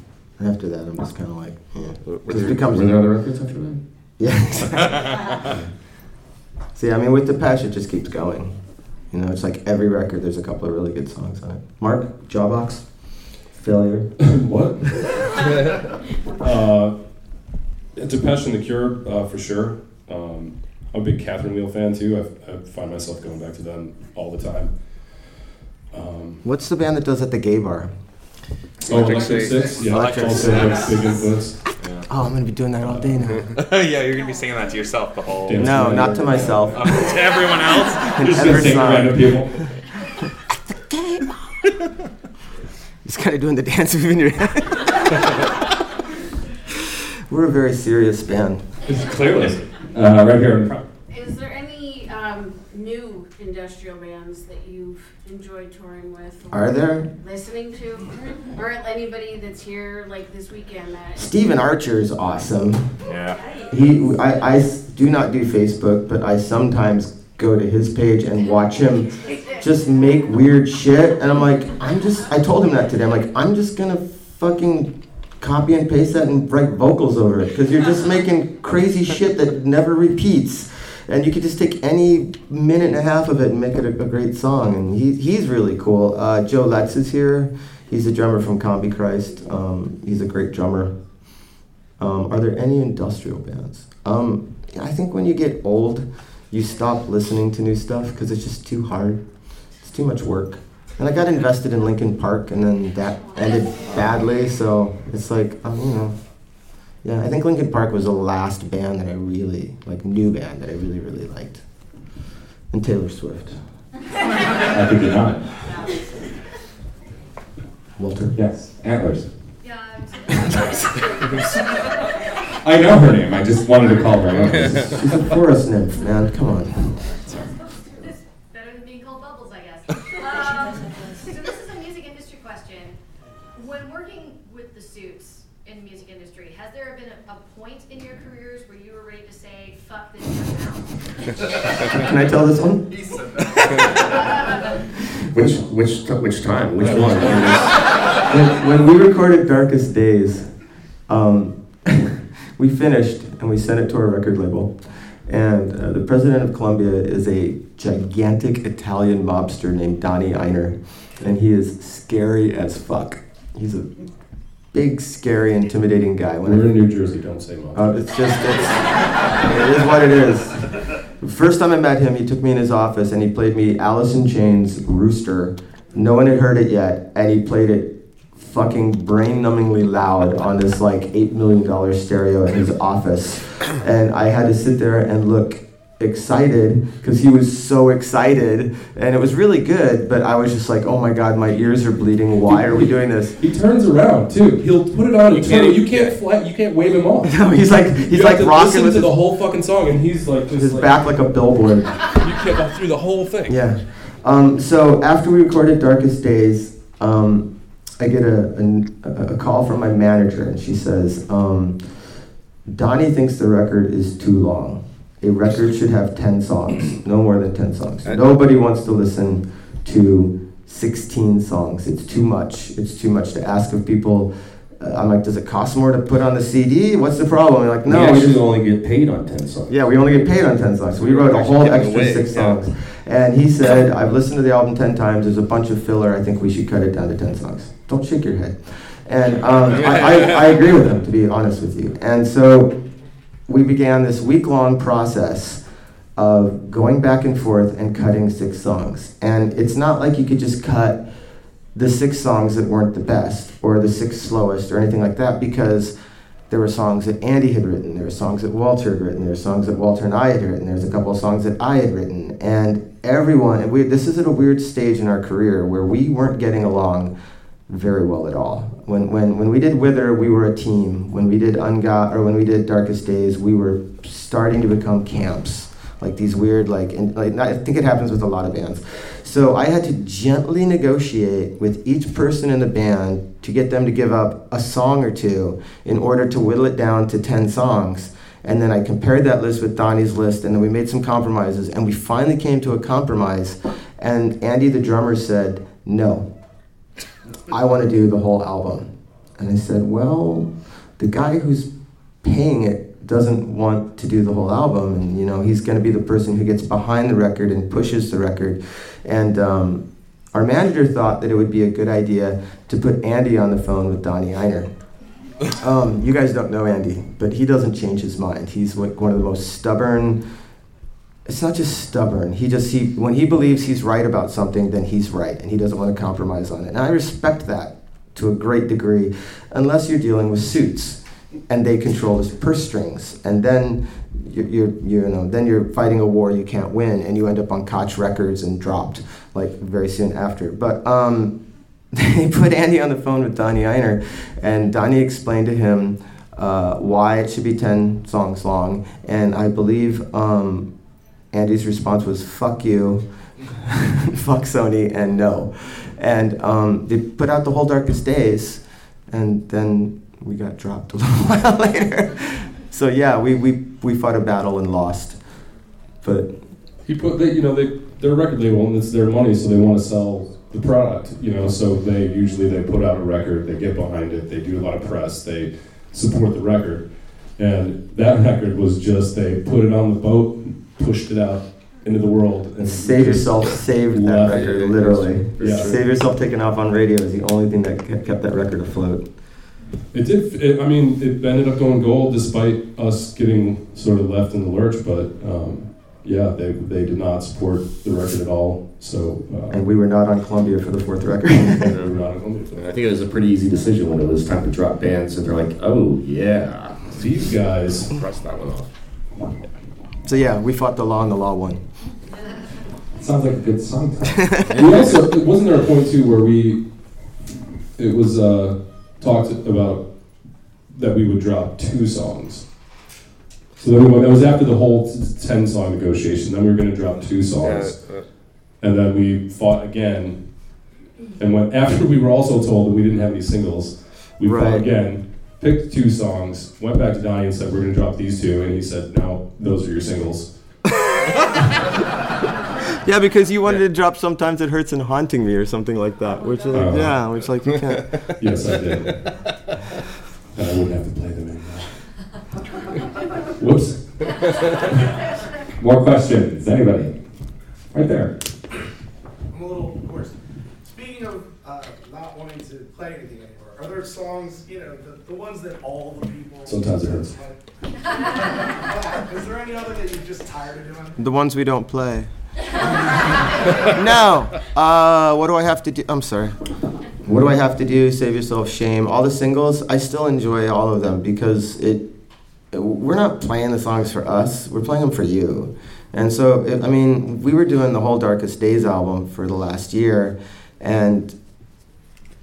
After that, I'm just kind of like, yeah. Were Because there, it becomes were there other records after that? Yeah. See, I mean, with Depeche, it just keeps going. You know, it's like every record, there's a couple of really good songs on it. Mark, Jawbox, Failure. what? uh, Depeche and The Cure, uh, for sure. Um, I'm a big Catherine Wheel fan too. I, I find myself going back to them all the time. Um, What's the band that does at the gay bar? oh, Electric Six, yeah, Electric also like Six. big influence. Oh, I'm gonna be doing that all day now. yeah, you're gonna be singing that to yourself the whole. Dance No, not to myself. Um, to everyone else. And Just every gonna sing to song. random people. Just kind of doing the dance move in your head. We're a very serious band. It's Clearly. Uh, right here in front. Is there any um, new industrial bands that you've enjoyed touring with? or Are there? Listening to? Or anybody that's here like this weekend that. Steven Archer is awesome. Yeah. He, I, I s- do not do Facebook, but I sometimes go to his page and watch him just make weird shit. And I'm like, I'm just, I told him that today. I'm like, I'm just gonna fucking copy and paste that and write vocals over it because you're just making crazy shit that never repeats. And you could just take any minute and a half of it and make it a, a great song. And he, he's really cool. Uh, Joe Letz is here. He's a drummer from Combichrist. Um, he's a great drummer. Um, are there any industrial bands? Um, I think when you get old, you stop listening to new stuff because it's just too hard. It's too much work. And I got invested in Linkin Park, and then that ended badly. So it's like, um, you know, yeah. I think Linkin Park was the last band that I really like, new band that I really, really liked. And Taylor Swift. I think you're not. Walter. Yes, Antlers. Yeah, I know her name. I just wanted to call her Antlers. She's a forest nymph, man. Come on. In the music industry, has there been a, a point in your careers where you were ready to say, fuck this shit now? Can I tell this one? Which which which time? Which one? when, when we recorded Darkest Days, um, we finished and we sent it to our record label. And uh, the president of Columbia is a gigantic Italian mobster named Donnie Ienner. And he is scary as fuck. He's a big, scary, intimidating guy. When We're I- in New Jersey, don't say much. uh, it's just, it's, it is what it is. First time I met him, he took me in his office and he played me Alice in Chains' Rooster. No one had heard it yet, and he played it fucking brain numbingly loud on this like $8 million stereo in his office. And I had to sit there and look excited because he was so excited and it was really good but i was just like oh my god my ears are bleeding why are we doing this He turns around too. He'll put it on You can't You can't flat. You can't wave him off. No, he's like- he's You like rocking with to his- the whole fucking song, and he's like just his like, back like a billboard You can't go through the whole thing. Yeah. Um, so after we recorded Darkest Days, um, I get a, a, a call from my manager, and she says, um, Donnie thinks the record is too long. A record should have 10 songs, no more than 10 songs. Nobody wants to listen to 16 songs. It's too much. It's too much to ask of people. Uh, I'm like, does it cost more to put on the CD? What's the problem? They're like, no. we we just- only get paid on ten songs. yeah, we only get paid on 10 songs. So we wrote a whole extra away, six yeah. songs. And he said, I've listened to the album 10 times. There's a bunch of filler. I think we should cut it down to 10 songs. Don't shake your head. And um, I, I, I agree with him, to be honest with you. And so we began this week long process of going back and forth and cutting six songs. And it's not like you could just cut the six songs that weren't the best or the six slowest or anything like that because there were songs that Andy had written, there were songs that Walter had written, there were songs that Walter and I had written, there's a couple of songs that I had written, and everyone, and we, this is at a weird stage in our career where we weren't getting along very well at all. When, when, when we did Wither, we were a team. When we did Ungod, or when we did Darkest Days, we were starting to become camps. Like these weird, like, and, like I think it happens with a lot of bands. So I had to gently negotiate with each person in the band to get them to give up a song or two in order to whittle it down to 10 songs. And then I compared that list with Donnie's list, and then we made some compromises, and we finally came to a compromise. And Andy, the drummer, said, No, I want to do the whole album. And I said, Well, the guy who's paying it doesn't want to do the whole album, and you know he's going to be the person who gets behind the record and pushes the record. And um, our manager thought that it would be a good idea to put Andy on the phone with Donnie Ienner. Um, you guys don't know Andy, but he doesn't change his mind. He's like one of the most stubborn. It's not just stubborn. He just he when he believes he's right about something, then he's right, and he doesn't want to compromise on it. And I respect that to a great degree, unless you're dealing with suits and they control the purse strings, and then you're, you're you know then you're fighting a war you can't win, and you end up on Koch Records and dropped like very soon after. But um, they put Andy on the phone with Donnie Ienner, and Donnie explained to him uh, why it should be 10 songs long. And I believe um, Andy's response was, fuck you, fuck Sony, and no. And um, they put out the whole Darkest Days, and then we got dropped a little while later. So yeah, we, we, we fought a battle and lost. But He put, they, you know, they they're a record label and it's their money, so they want to sell the product. You know, so they usually they put out a record, they get behind it, they do a lot of press, they support the record, and that record was just they put it on the boat, pushed it out into the world, and Save Yourself saved that record, it. literally. Yeah. Save Yourself taking off on radio is the only thing that kept that record afloat. It did. It, I mean, it ended up going gold despite us getting sort of left in the lurch. But um, yeah, they they did not support the record at all. So uh, And we were not on Columbia for the fourth record. I think it was a pretty easy decision when it was time to drop bands, and they're like, "Oh yeah, these guys press that one off." So yeah, we fought the law and the law won. Sounds like a good song title. we also wasn't there a point too where we it was uh, talked about that we would drop two songs. So then we went, that was after the whole t- ten song negotiation. Then we were going to drop two songs, Yeah, uh, and then we fought again. And when after we were also told that we didn't have any singles, we fought again, picked two songs, went back to Donnie and said we're going to drop these two, and he said no, those are your singles. Yeah, because you wanted to drop "Sometimes It Hurts" and "Haunting Me" or something like that, which is like, Oh. yeah, which like you can't. Yes, I did. And I wouldn't have to play them anymore. Whoops. More questions? Anybody? Right there. I'm a little hoarse. Speaking of uh, not wanting to play anything anymore, are there songs, you know, the, the ones that all the people. Sometimes it hurts. Is there any other that you're just tired of doing? The ones we don't play. no. Uh, what do I have to do? I'm sorry. What do I have to do? Save yourself shame. All the singles, I still enjoy all of them because it. We're not playing the songs for us. We're playing them for you. And so, it, I mean, we were doing the whole Darkest Days album for the last year, and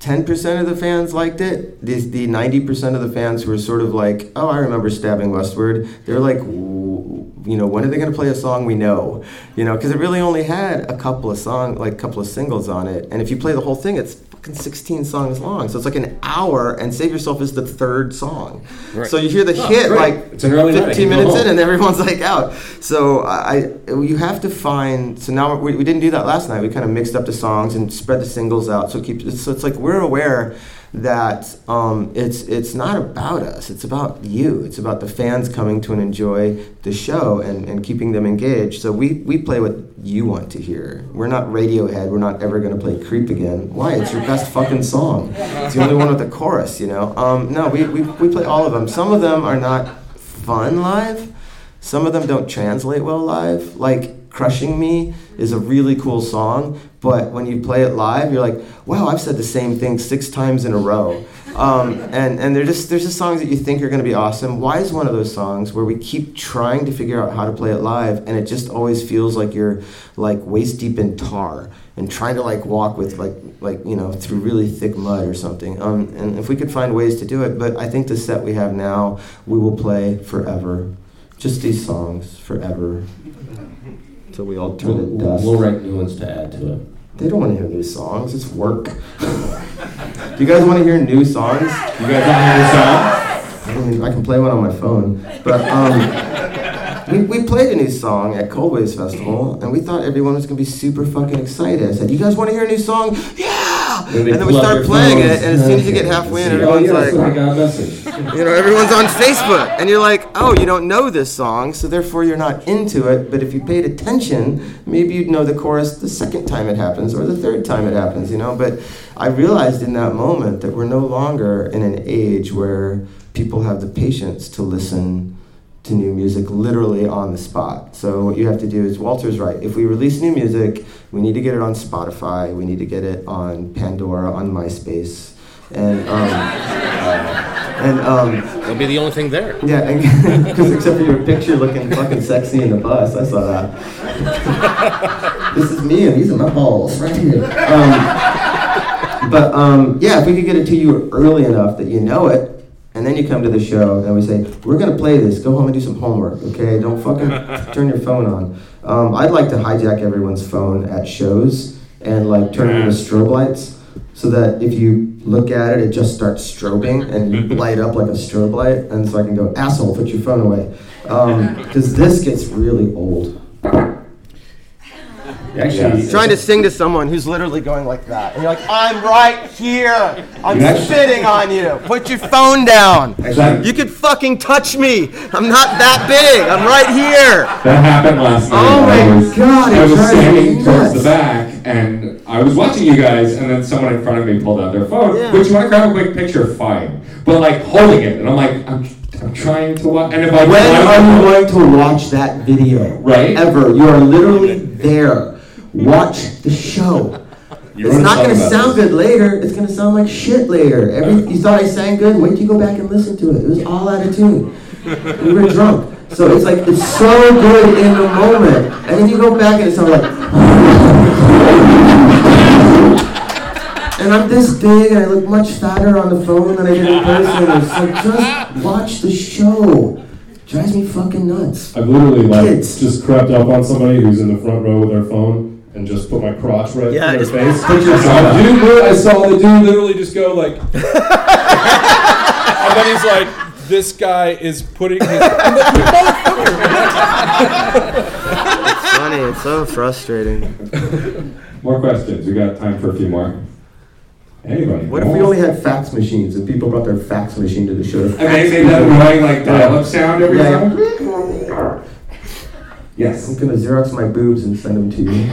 10% of the fans liked it. The, the 90% of the fans who were sort of like, oh, I remember Stabbing Westward, they're like, "W- you know, when are they going to play a song we know? You know, because it really only had a couple of song, like a couple of singles on it. And if you play the whole thing, it's fucking 16 songs long. So it's like an hour, and Save Yourself is the third song. Right. So you hear the Oh, hit great. like It's an early 15 you minutes in, and everyone's like out. So I, you have to find. So now we, we didn't do that last night. We kind of mixed up the songs and spread the singles out. So keep. So it's like we're aware that um, it's it's not about us. It's about you. It's about the fans coming to and enjoy the show and, and keeping them engaged. So we, we play what you want to hear. We're not Radiohead. We're not ever going to play Creep again. Why? It's your best fucking song. It's the only one with a chorus. You know. Um, no, we, we we play all of them. Some of them are not fun live. Some of them don't translate well live. Like Crushing Me is a really cool song, but when you play it live, you're like, wow, I've said the same thing six times in a row. Um, and and just there's just songs that you think are going to be awesome. Why is one of those songs where we keep trying to figure out how to play it live, and it just always feels like you're like waist deep in tar and trying to like walk with like like you know through really thick mud or something. Um, and if we could find ways to do it, but I think the set we have now, we will play forever. Just these songs forever. Until we all turn to We'll, dust. we'll write new ones to add to it. They don't want to hear new songs. It's work. Do you guys want to hear new songs? You guys want to hear new songs? I mean, I can play one on my phone. But um, we, we played a new song at Cold Waves Festival, and we thought everyone was going to be super fucking excited. I said, "You guys want to hear a new song? Yeah!" And then we start playing phones. it, and as soon as you get halfway in, Oh, everyone's yes, like, I got a message. you know, everyone's on Facebook, and you're like, oh, you don't know this song, so therefore you're not into it. But if you paid attention, maybe you'd know the chorus the second time it happens or the third time it happens, you know. But I realized in that moment that we're no longer in an age where people have the patience to listen to new music literally on the spot. So what you have to do is Walter's right. If we release new music, we need to get it on Spotify, we need to get it on Pandora, on MySpace, and um, and um, It'll be the only thing there. yeah, because except for your picture looking fucking sexy in the bus, I saw that. this is me, and these are my balls right here. Um, but um, yeah, if we could get it to you early enough that you know it, and then you come to the show and we say, we're gonna play this. Go home and do some homework, okay? Don't fucking turn your phone on. Um, I'd like to hijack everyone's phone at shows and like turn them into strobe lights so that if you look at it, it just starts strobing and you light up like a strobe light. And so I can go, asshole, put your phone away. Because this gets really old. Actually, Trying to sing to someone who's literally going like that. And you're like, I'm right here. I'm You actually- spitting on you. Put your phone down. Actually- You could fucking touch me. I'm not that big. I'm right here. That happened last night. Oh my I was, God, it I was drives me standing towards nuts. the back, and I was watching you guys, and then someone in front of me pulled out their phone. Yeah. Which, you want to grab a quick picture, fine. But like holding it, and I'm like, I'm, I'm trying to watch. And if I When I- are you going to watch that video? Right. Ever. You are literally there. Watch the show. It's not going to sound good later. It's going to sound like shit later. Every, you thought I sang good? Wait till you go back and listen to it. It was all out of tune. We were drunk. So it's like, it's so good in the moment. And then you go back and it sounds like. And and I'm this big, and I look much fatter on the phone than I did in person. It's like, just watch the show. Drives me fucking nuts. I've literally like Kids. just crept up on somebody who's in the front row with their phone and just put my crotch right Yeah, in their face. put your- I saw the dude, I saw the dude literally just go like, and then he's like, "This guy is putting his." I'm like, It's funny. It's so frustrating. More questions. We got time for a few more. Anybody? What if we only had fax machines and people brought their fax machine to the show? And they made that annoying like dial-up sound every Yeah. time. Yes. I'm gonna Xerox my boobs and send them to you.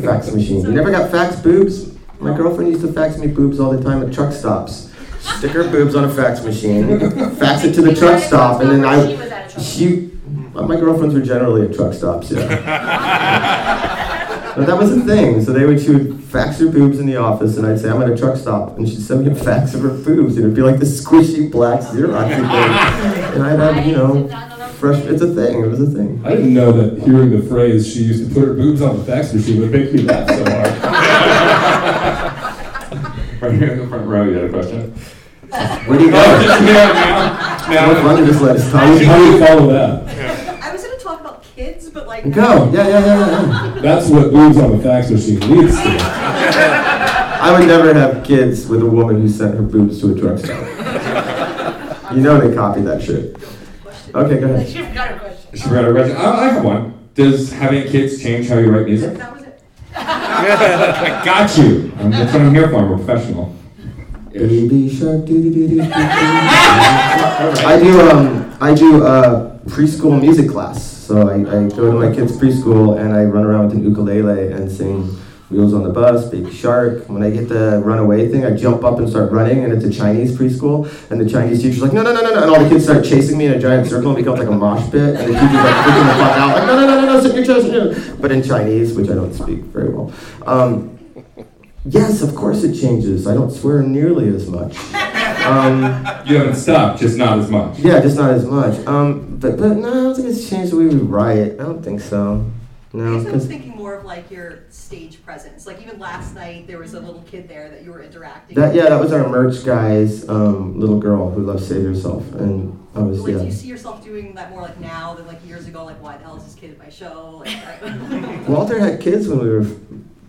fax machine. You never got fax boobs? My girlfriend used to fax me boobs all the time at truck stops. Stick her boobs on a fax machine, fax it to the truck stop, and then I. She. Uh, my girlfriends were generally at truck stops, yeah. But that was the thing. So they would, she would fax her boobs in the office, and I'd say, I'm at a truck stop. And she'd send me a fax of her boobs, and it'd be like this squishy black Xerox thing. And I'd have, you know, fresh, it's a thing. It was a thing. I didn't know that hearing the phrase "she used to put her boobs on the fax machine" would make me laugh so hard. Right here in the front row, you had a question? Where do you go? Just now, now, now. How do you just let us How do you- how do you follow that? I was gonna talk about kids, but like. Go. Yeah, yeah, yeah, yeah. That's what boobs on the fax machine leads to. I would never have kids with a woman who sent her boobs to a drugstore. You know they copied that shit. Okay, go ahead. She forgot her question. She forgot her question. I, I have one. Does having kids change how you write music? That was it. I got you. I'm, that's what I'm here for. I'm a professional. Baby shark doo doo doo doo doo. I do um I do uh preschool music class. So I, I go to my kids' preschool and I run around with an ukulele and sing Wheels on the Bus, Baby Shark. When I get the runaway thing, I jump up and start running, and it's a Chinese preschool. And the Chinese teacher's like, no, no, no, no, no. And all the kids start chasing me in a giant circle and it becomes like a mosh pit. And the teacher's like freaking the fuck out, like, no, no, no, no, no, sit your chair, sit in your chair. But in Chinese, which I don't speak very well. Um, yes, of course it changes. I don't swear nearly as much. Um, You haven't stopped, just not as much. yeah, just not as much. Um, but, but no, I don't think it's changed the way we write. I don't think so. I No, guess I was 'cause- thinking more of like your stage presence. Like even last night, there was a little kid there that you were interacting. That with. yeah, that was our merch guy's um, little girl who loves Save Yourself, and I was Like, do you see yourself doing that more like now than like years ago? Like, why the hell is this kid at my show? Like, Walter had kids when we were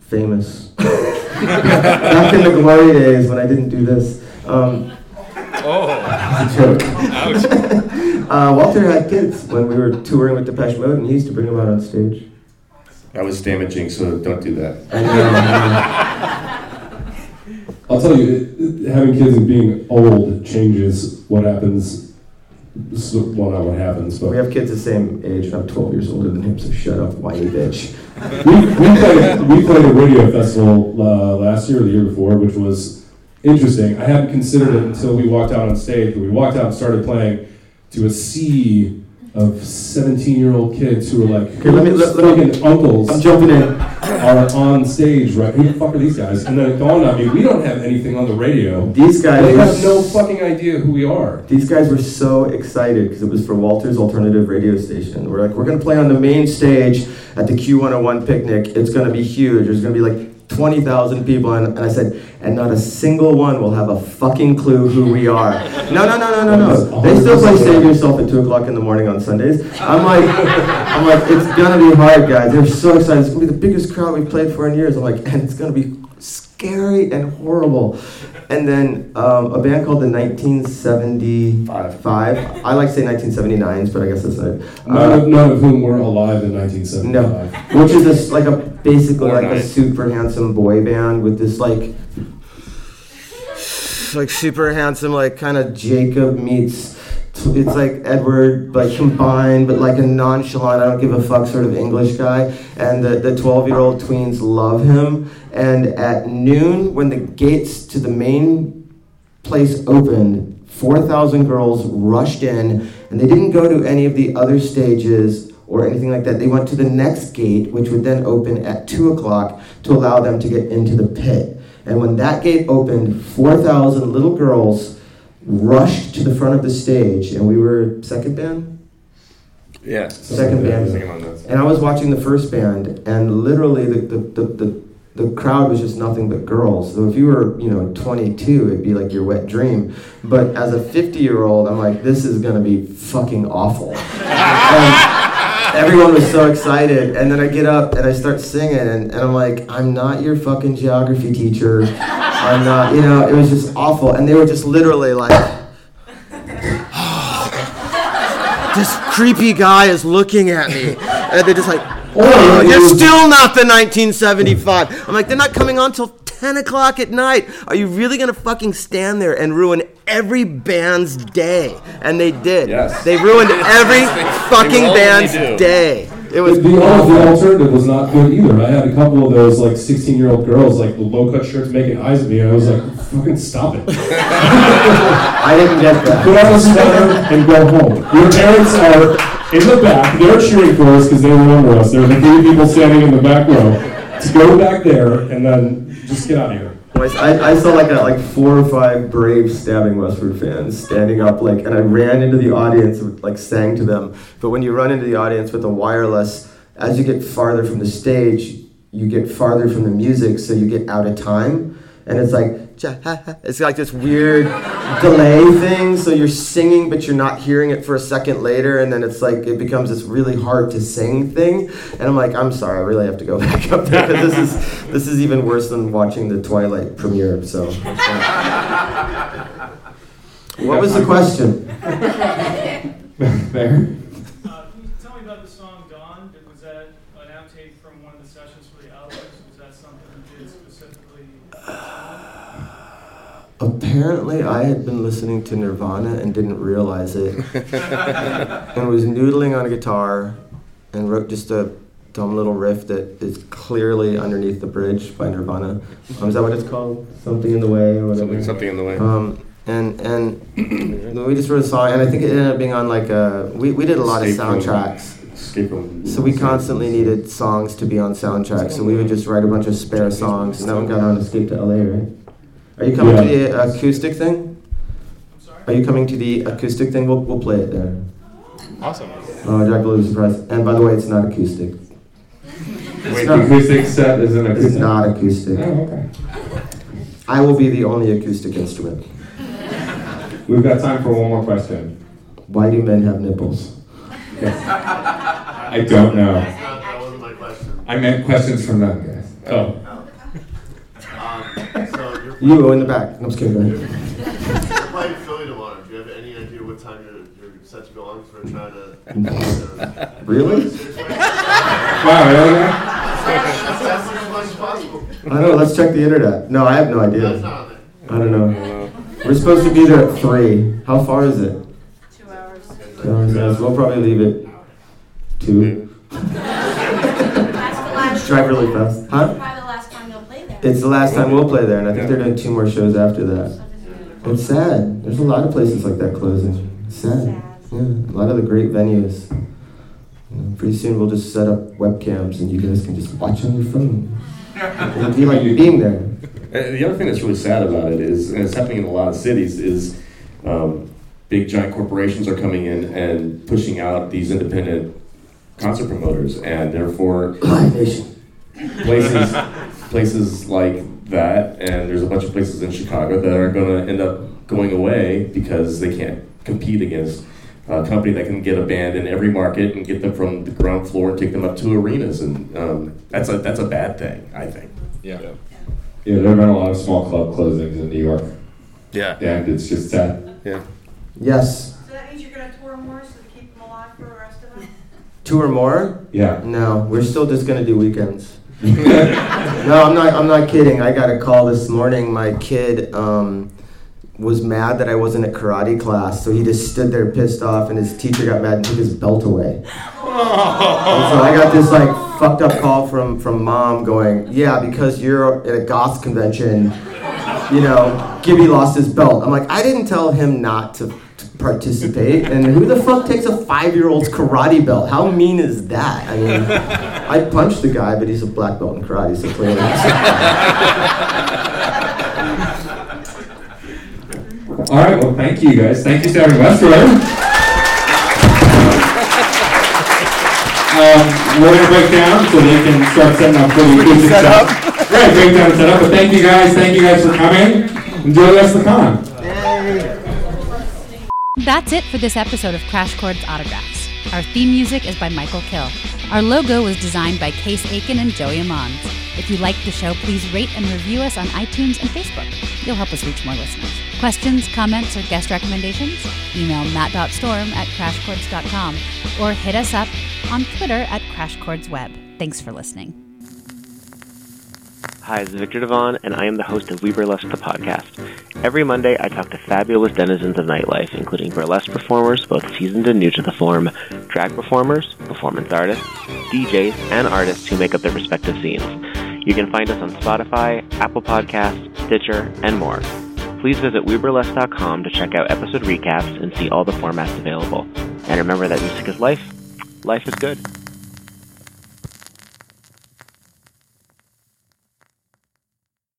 famous. Back in the glory days when I didn't do this. Um, Oh. it's a joke. uh, Walter had kids when we were touring with Depeche Mode, and he used to bring them out on stage. That was damaging, so don't do that. I know. I'll tell you, it, it- having kids and being old changes what happens. So, well, not what happens, but we have kids the same age, and I'm 12 years older than him, so shut up, whiny bitch. we, we, played, we played a radio festival uh, last year or the year before, which was interesting. I hadn't considered it until we walked out on stage, but we walked out and started playing to a sea of 17 year old kids who were like, Okay, let me- let- let me- fucking uncles I'm jumping in. are on stage, right? Who the fuck are these guys? And then it dawned on me, we don't have anything on the radio. These guys They have no fucking idea who we are. These guys were so excited because it was for Walter's alternative radio station. We're like, we're gonna play on the main stage at the Q101 picnic. It's gonna be huge. There's gonna be like 20,000 people. And, and I said, and not a single one will have a fucking clue who we are. No, no, no, no, no, no. They still play Save Yourself at 2 o'clock in the morning on Sundays. I'm like, I'm like, it's gonna be hard, guys. They're so excited. It's gonna be the biggest crowd we've played for in years. I'm like, and it's gonna be scary and horrible. And then um, a band called the 1975. Five. I like to say 1979s, but I guess that's not it. None, Uh, of, none of whom were alive in 1975. No, which is this, like a basically Or like a nine. super handsome boy band with this like like super handsome like kind of Jacob meets it's like Edward like combined but like a nonchalant I don't give a fuck sort of English guy and the the 12 year old tweens love him and at noon when the gates to the main place opened 4,000 girls rushed in and they didn't go to any of the other stages or anything like that. They went to the next gate, which would then open at 2 o'clock to allow them to get into the pit. And when that gate opened, 4,000 little girls rushed to the front of the stage, and we were second band? Yeah. Second band. And I was watching the first band, and literally the, the, the, the the crowd was just nothing but girls. So if you were, you know, 22, it'd be like your wet dream. But as a 50 year old, I'm like, this is gonna be fucking awful. And everyone was so excited, and then I get up and I start singing, and, and I'm like, I'm not your fucking geography teacher. I'm not, you know, it was just awful. And they were just literally like, oh, this creepy guy is looking at me. And they're just like, oh, you're still not the 1975. I'm like, they're not coming on till 10 o'clock at night. Are you really gonna fucking stand there and ruin every band's day? And they did. Yes. They ruined every fucking will when they band's day. It was the, the, the alternative was not good either. I had a couple of those like 16 year old girls like with low cut shirts making eyes at me, and I was like, fucking stop it. I didn't get that. Put on a sweater and go home. Your parents are in the back. They're cheering for us because they remember us. There are the three people standing in the back row. To go back there and then just get out of here. I, I saw like a, like four or five brave stabbing Westward fans standing up like and I ran into the audience and like sang to them. But when you run into the audience with a wireless, as you get farther from the stage, you get farther from the music, so you get out of time. And it's like it's like this weird delay thing. So you're singing, but you're not hearing it for a second later, and then it's like it becomes this really hard to sing thing. And I'm like, I'm sorry, I really have to go back up there because this is this is even worse than watching the Twilight premiere. So, what was the question? there. Uh, can you tell me about the song Dawn? Did- Was that an outtake from one of the sessions for the album? Was that something you did specifically? Apparently, I had been listening to Nirvana and didn't realize it, and was noodling on a guitar, and wrote just a dumb little riff that is clearly underneath the bridge by Nirvana. Um, is that what it's called? Something in the way or whatever. Something- something in the way. Um, and and we just wrote a song, and I think it ended up being on like a. We, we did a lot Escape of soundtracks. Escape from- So we constantly needed songs to be on soundtracks, so we would just write a bunch of spare songs, and that one got on Escape to LA, right? Are you coming to the acoustic thing? I'm sorry? Are you coming to the acoustic thing? We'll, we'll play it there. Awesome. Oh, Jack will be surprised. And by the way, it's not acoustic. Wait, the acoustic set is an acoustic? It's not acoustic. Oh, okay. I will be the only acoustic instrument. We've got time for one more question. Why do men have nipples? I don't know. That wasn't my question. I meant questions from them, guys. Oh. So you're in the back. I'm just kidding. Go ahead. You're playing Philly tomorrow. Do you have any idea what time you're, you're set to go on? Because we're trying to. Really? Wow, really? That's as much as possible. I don't know. Let's check the internet. No, I have no idea. That's not. I don't know. We're supposed to be there at three. How far is it? Two hours. Two hours. yes. We'll probably leave it two. Drive really fast. Huh? Probably the last time you'll play there. It's the last time we'll play there, and I think they're doing two more shows after that. It's sad. There's a lot of places like that closing. It's sad. Yeah, a lot of the great venues. You know, pretty soon we'll just set up webcams and you guys can just watch on your phone. It'll be like being there. Uh, The other thing that's really sad about it is, and it's happening in a lot of cities, is um, big giant corporations are coming in and pushing out these independent concert promoters, and therefore places places like that, and there's a bunch of places in Chicago that are going to end up going away because they can't compete against a company that can get a band in every market and get them from the ground floor and take them up to arenas, and um, that's a that's a bad thing, I think. Yeah. Yeah, there have been a lot of small club closings in New York. Yeah. And it's just sad. Yeah. Yes. So that means you're gonna tour more so to keep them alive for the rest of them? Two or more? Yeah. No, we're still just gonna do weekends. No, I'm not. I'm not kidding. I got a call this morning. My kid um, was mad that I wasn't at karate class, so he just stood there pissed off, and his teacher got mad and took his belt away. And so I got this like fucked up call from from mom going, yeah, because you're at a goth convention, you know, Gibby lost his belt. I'm like, I didn't tell him not to, to participate, and who the fuck takes a five year old's karate belt? How mean is that? I mean, I punched the guy, but he's a black belt in karate, so clearly. All right, well, thank you guys. Thank you, Stabbing Westward. Um, we're gonna break down so they can start setting up for the acoustic Set set. up. Great breakdown set up, but thank you guys, thank you guys for coming. Enjoy the rest of the con. That's it for this episode of Crash Chords Autographs. Our theme music is by Michael Kill. Our logo was designed by Case Aiken and Joey Amons. If you like the show, please rate and review us on iTunes and Facebook. You'll help us reach more listeners. Questions, comments, or guest recommendations? Email matt.storm at crashchords.com or hit us up on Twitter at crashchordsweb. Thanks for listening. Hi, this is Victor Devon, and I am the host of We Burlesque the podcast. Every Monday, I talk to fabulous denizens of nightlife, including burlesque performers, both seasoned and new to the form, drag performers, performance artists, DJs, and artists who make up their respective scenes. You can find us on Spotify, Apple Podcasts, Stitcher, and more. Please visit WeBurlesque.com to check out episode recaps and see all the formats available. And remember that music is life, life is good.